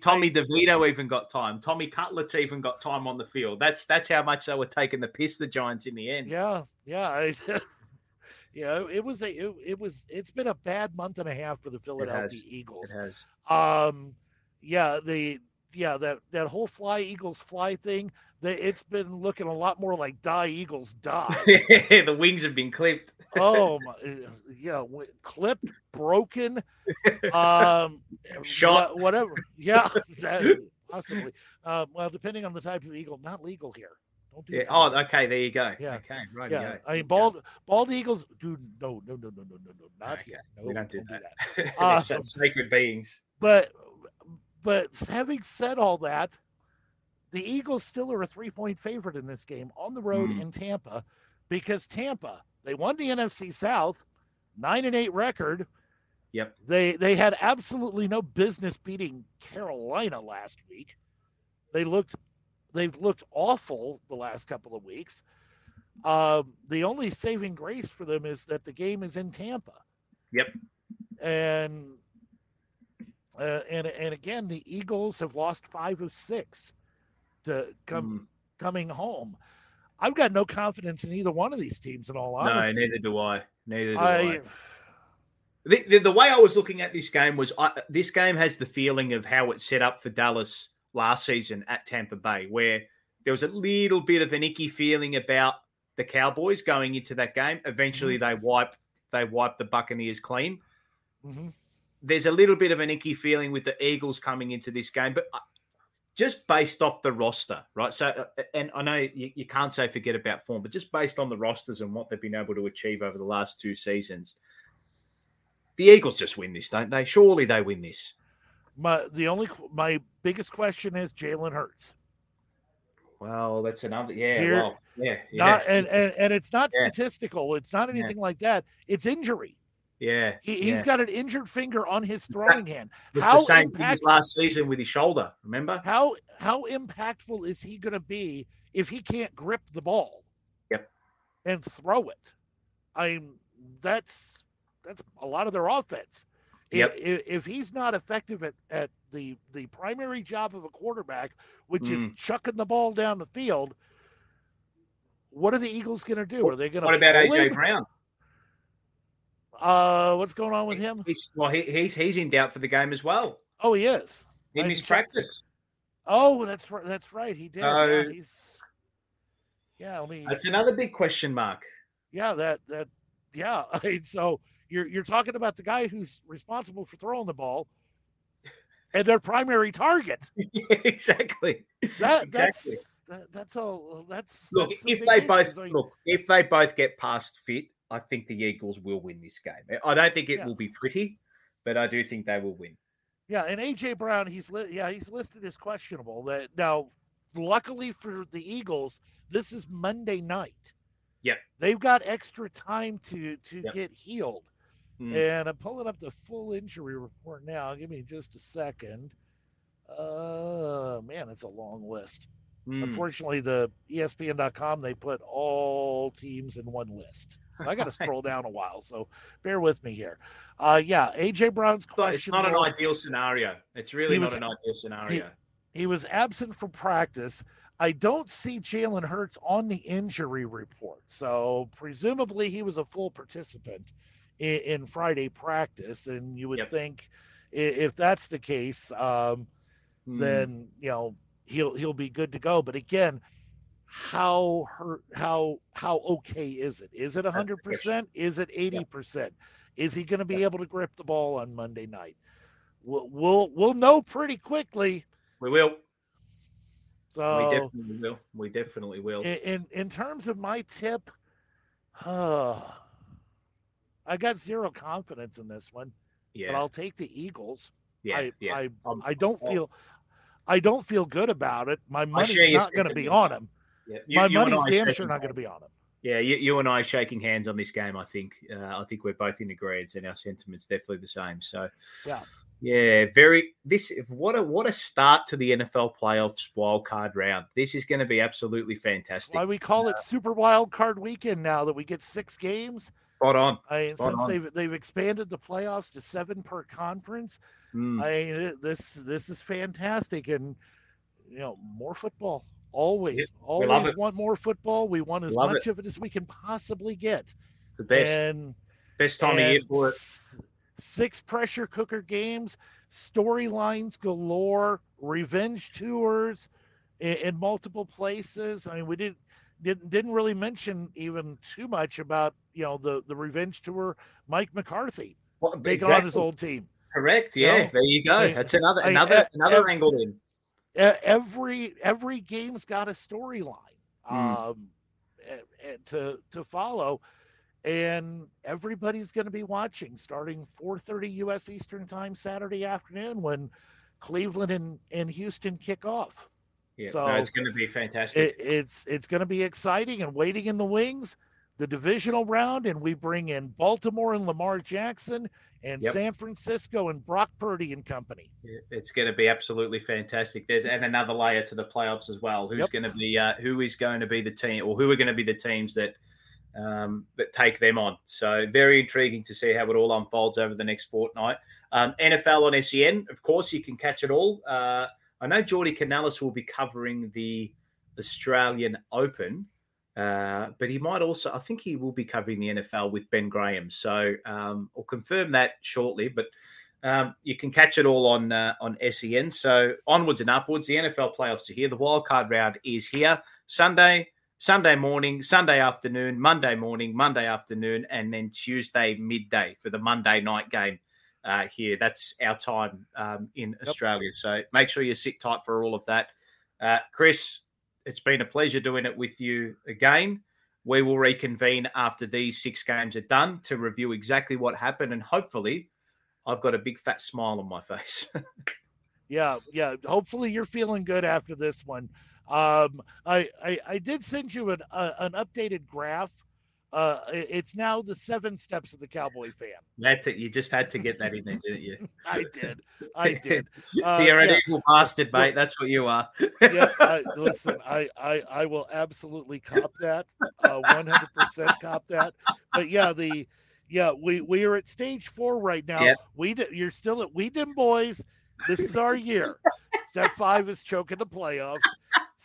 S1: Tommy DeVito even got time. Tommy Cutlets even got time on the field. That's that's how much they were taking the piss. The Giants in the end.
S2: Yeah, yeah. I, yeah, it was a it, it was it's been a bad month and a half for the Philadelphia Eagles.
S1: It has.
S2: Um, yeah, the yeah that that whole fly Eagles fly thing. They, it's been looking a lot more like die Eagles die.
S1: the wings have been clipped.
S2: oh my, yeah, clipped, broken, um,
S1: Shot.
S2: wha- whatever. Yeah, that, possibly. Um, well, depending on the type of eagle, not legal here. Don't do
S1: Yeah.
S2: that.
S1: Oh, okay. There you go.
S2: Yeah.
S1: Okay. Right.
S2: yeah. I mean, bald bald eagles, dude. No, no, no, no, no, no, no, not
S1: Okay,
S2: here. No,
S1: we don't do
S2: that.
S1: They're
S2: Uh,
S1: sacred beings.
S2: But but having said all that, the Eagles still are a three point favorite in this game on the road
S1: Hmm.
S2: in Tampa because Tampa they won the NFC South, nine and eight record.
S1: Yep.
S2: They they had absolutely no business beating Carolina last week. They looked they've looked awful the last couple of weeks. Um, the only saving grace for them is that the game is in Tampa.
S1: Yep.
S2: And Uh, and and again, the Eagles have lost five of six to come mm. coming home. I've got no confidence in either one of these teams. In all honesty,
S1: no, neither do I. Neither do I. I. The, the, the, way I was looking at this game was I, this game has the feeling of how it set up for Dallas last season at Tampa Bay, where there was a little bit of an icky feeling about the Cowboys going into that game. Eventually, mm-hmm. they wipe they wipe the Buccaneers clean. Mm-hmm. There's a little bit of an icky feeling with the Eagles coming into this game, but uh, just based off the roster, right? So, uh, and I know you, you, can't say forget about form, but just based on the rosters and what they've been able to achieve over the last two seasons, the Eagles just win this, don't they? Surely they win this.
S2: My the only my biggest question is Jalen Hurts.
S1: Well, that's another. Yeah, Here, well, yeah,
S2: yeah. Not, and, and and it's not yeah. statistical. It's not anything yeah. like that. It's injury.
S1: Yeah,
S2: he,
S1: has
S2: got an injured finger on his throwing hand.
S1: How the same impact- last season with his shoulder. Remember
S2: how how impactful is he going to be if he can't grip the ball?
S1: Yep,
S2: and throw it. I mean, that's that's a lot of their offense.
S1: Yep.
S2: If, if he's not effective at, at the the primary job of a quarterback, which mm. is chucking the ball down the field, what are the Eagles going to do? Are they going to?
S1: What about AJ him? Brown?
S2: Uh, what's going on with him?
S1: He's, well, he, he's he's in doubt for the game as well.
S2: Oh, he is
S1: in his practice.
S2: Oh, that's right. That's right. He did. Uh, yeah, he's. Yeah, I mean,
S1: that's another big question mark.
S2: Yeah, that that yeah. I mean, so you're you're talking about the guy who's responsible for throwing the ball and their primary target.
S1: Yeah, exactly.
S2: That, exactly. That's, that, that's all. That's
S1: look.
S2: That's
S1: if they both look, if they both get past fit, I think the Eagles will win this game. I don't think it yeah. will be pretty, but I do think they will win.
S2: Yeah, and AJ Brown, he's li- yeah, he's listed as questionable. That now, luckily for the Eagles, this is Monday night.
S1: Yeah,
S2: They've got extra time to to yep. get healed. Mm. And I'm pulling up the full injury report now. Give me just a second. Uh, man, it's a long list. Mm. Unfortunately, the ESPN.com they put all teams in one list. So I got to scroll down a while. So bear with me here. Uh, yeah, AJ Brown's question.
S1: It's not an ideal scenario. It's really was, not an ideal scenario.
S2: He, he was absent from practice. I don't see Jalen Hurts on the injury report. So presumably he was a full participant in, in Friday practice, and you would yep. think if that's the case, um, mm. then you know he'll he'll be good to go. But again, how hurt how how okay is it? Is it hundred percent? Is it eighty percent? Is he going to be able to grip the ball on Monday night? We'll we'll we'll know pretty quickly.
S1: We will.
S2: So
S1: we definitely will. We definitely will.
S2: In in, in terms of my tip, uh, I got zero confidence in this one. Yeah. But I'll take the Eagles.
S1: Yeah.
S2: I,
S1: yeah.
S2: I, um, I don't feel I don't feel good about it. My money's not going to be on him. Yeah. You, My you money's damn sure not going to be on him.
S1: Yeah, you, you, and I shaking hands on this game. I think uh, I think we're both in agreement, and our sentiments definitely the same. So,
S2: yeah,
S1: yeah, very. This what a what a start to the NFL playoffs wild card round. This is going to be absolutely fantastic.
S2: Why we call uh, it Super Wild Card Weekend now that we get six games.
S1: Spot on.
S2: I mean, Spot since on. they've they've expanded the playoffs to seven per conference, mm. I mean, this this is fantastic, and you know more football. Always, yeah, always want more football. We want as love much it. of it as we can possibly get.
S1: It's the best. And, best time of year for it.
S2: Six pressure cooker games, storylines galore, revenge tours in, in multiple places. I mean, we didn't didn't didn't really mention even too much about you know the the revenge tour. Mike McCarthy well, taking exactly. on his old team.
S1: Correct. Yeah. You know? There you go. I That's another I, another another angle in.
S2: Every every game's got a storyline mm. um, to to follow, and everybody's going to be watching starting 4:30 U.S. Eastern Time Saturday afternoon when Cleveland and, and Houston kick off.
S1: Yeah, so no, it's going to be fantastic.
S2: It, it's it's going to be exciting and waiting in the wings. The divisional round, and we bring in Baltimore and Lamar Jackson, and yep. San Francisco and Brock Purdy and company.
S1: It's going to be absolutely fantastic. There's and another layer to the playoffs as well. Who's yep. going to be uh, who is going to be the team, or who are going to be the teams that um, that take them on. So very intriguing to see how it all unfolds over the next fortnight. Um, NFL on SEN, of course, you can catch it all. Uh, I know Geordie Canales will be covering the Australian Open, uh, but he might also, I think he will be covering the NFL with Ben Graham. So um, I'll confirm that shortly, but um, you can catch it all on uh, on SEN. So onwards and upwards, the NFL playoffs are here. The wildcard round is here. Sunday, Sunday morning, Sunday afternoon, Monday morning, Monday afternoon, and then Tuesday midday for the Monday night game uh, here. That's our time um, in yep. Australia. So make sure you sit tight for all of that. Uh, Chris, it's been a pleasure doing it with you again. We will reconvene after these six games are done to review exactly what happened, and hopefully, I've got a big fat smile on my face.
S2: yeah, yeah. Hopefully, you're feeling good after this one. Um, I, I, I did send you an uh, an updated graph. Uh, it's now the seven steps of the cowboy fan.
S1: That's it. You just had to get that in there, didn't you?
S2: I did. I did.
S1: Uh, Theoretical yeah. bastard, mate. That's what you are.
S2: yeah. I, listen, I, I, I will absolutely cop that. Uh, one hundred percent cop that. But yeah, the yeah we we are at stage four right now. Yep. We you're still at we dim boys. This is our year. Step five is choking the playoffs.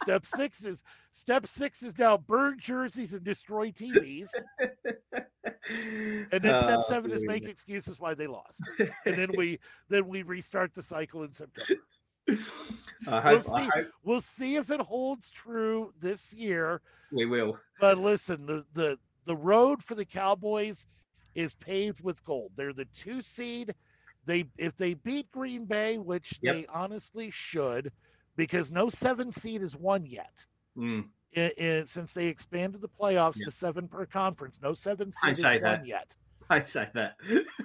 S2: Step six is step six is now burn jerseys and destroy TVs. and then step oh, seven is make excuses why they lost. And then we then we restart the cycle in September.
S1: Hope,
S2: we'll, see, we'll see if it holds true this year.
S1: We will.
S2: But listen, the the the road for the Cowboys is paved with gold. They're the two seed. They if they beat Green Bay, which yep. they honestly should, because no seven seed is won yet.
S1: Mm.
S2: It, it, since they expanded the playoffs to seven per conference, no seven seed won yet.
S1: I say that.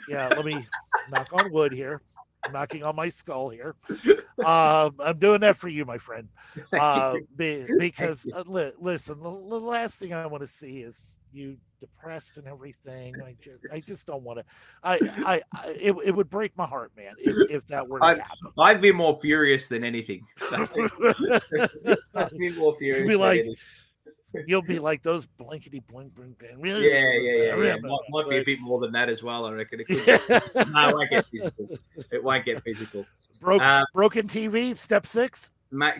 S2: yeah, let me knock on wood here. Knocking on my skull here. Um, I'm doing that for you, my friend. Uh, be, because uh, li- listen, the, the, last thing I want to see is you depressed and everything. I just, I just don't want to. I, I, I it, it would break my heart, man, if, if that were to
S1: I'd,
S2: happen.
S1: I'd be more furious than anything. So. I'd be more furious.
S2: Be like, you'll be like those blankety blink blink
S1: blink. Yeah, yeah, yeah. yeah. Might, might be a bit more than that as well. I reckon it could. No, it won't get physical. It won't get physical.
S2: Broke, um, broken TV, step six.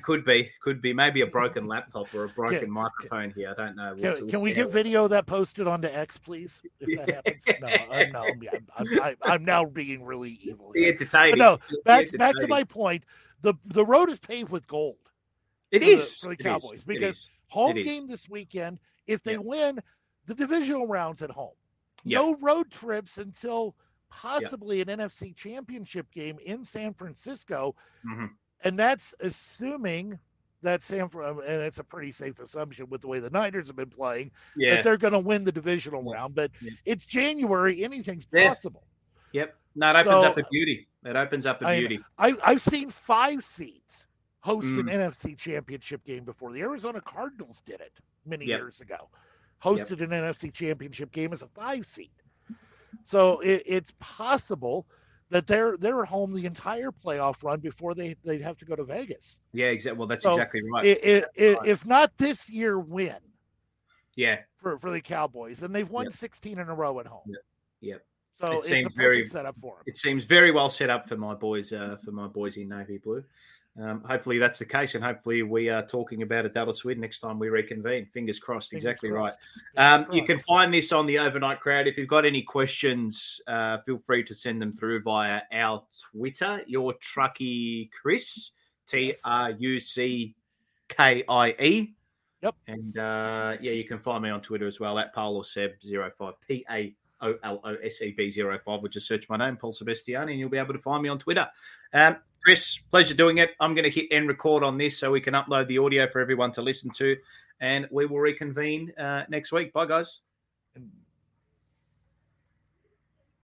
S1: Could be, could be, maybe a broken laptop or a broken can, microphone here. I don't know.
S2: We'll, can, we'll we get video that posted onto X, please? If that happens, no, I, no, I'm, I'm, I'm, now being really evil.
S1: Be entertaining.
S2: But no, back back to my point. The the road is paved with gold.
S1: It for is
S2: the, for the Cowboys because home game this weekend. If they win, the divisional rounds at home. No road trips until possibly an NFC championship game in San Francisco.
S1: Mm-hmm
S2: and that's assuming that San Fran, and it's a pretty safe assumption with the way the Niners have been playing,
S1: yeah.
S2: that they're going to win the divisional yeah. round. But yeah. it's January; anything's possible.
S1: Yep. No, it opens so, up a beauty. It opens up a beauty.
S2: I, I, have seen five seeds host mm. an NFC championship game before. The Arizona Cardinals did it many yep. years ago. Hosted yep. an NFC championship game as a five seed. So it, it's possible that they're they're at home the entire playoff run before they they'd have to go to Vegas.
S1: Yeah, exactly. Well, that's so exactly right.
S2: It, it, it, if not this year, when?
S1: Yeah.
S2: For for the Cowboys, and they've won yep. 16 in a row at home.
S1: Yep. yep.
S2: So it seems very set up for them.
S1: It seems very well set up for my boys. Uh, for my boys in navy blue. Um, hopefully that's the case, and hopefully we are talking about a Dallas win next time we reconvene. Fingers crossed. Fingers exactly crossed. right. Um, crossed. You can find this on the overnight crowd. If you've got any questions, uh, feel free to send them through via our Twitter. Your Truckie Chris T R U C K I E.
S2: Yep.
S1: And uh, yeah, you can find me on Twitter as well at Paul or Seb 05 P A O L O S E B 05 or just search my name, Paolo Sebastiani, and you'll be able to find me on Twitter. Um, Chris, pleasure doing it. I'm going to hit end record on this so we can upload the audio for everyone to listen to, and we will reconvene uh, next week. Bye, guys.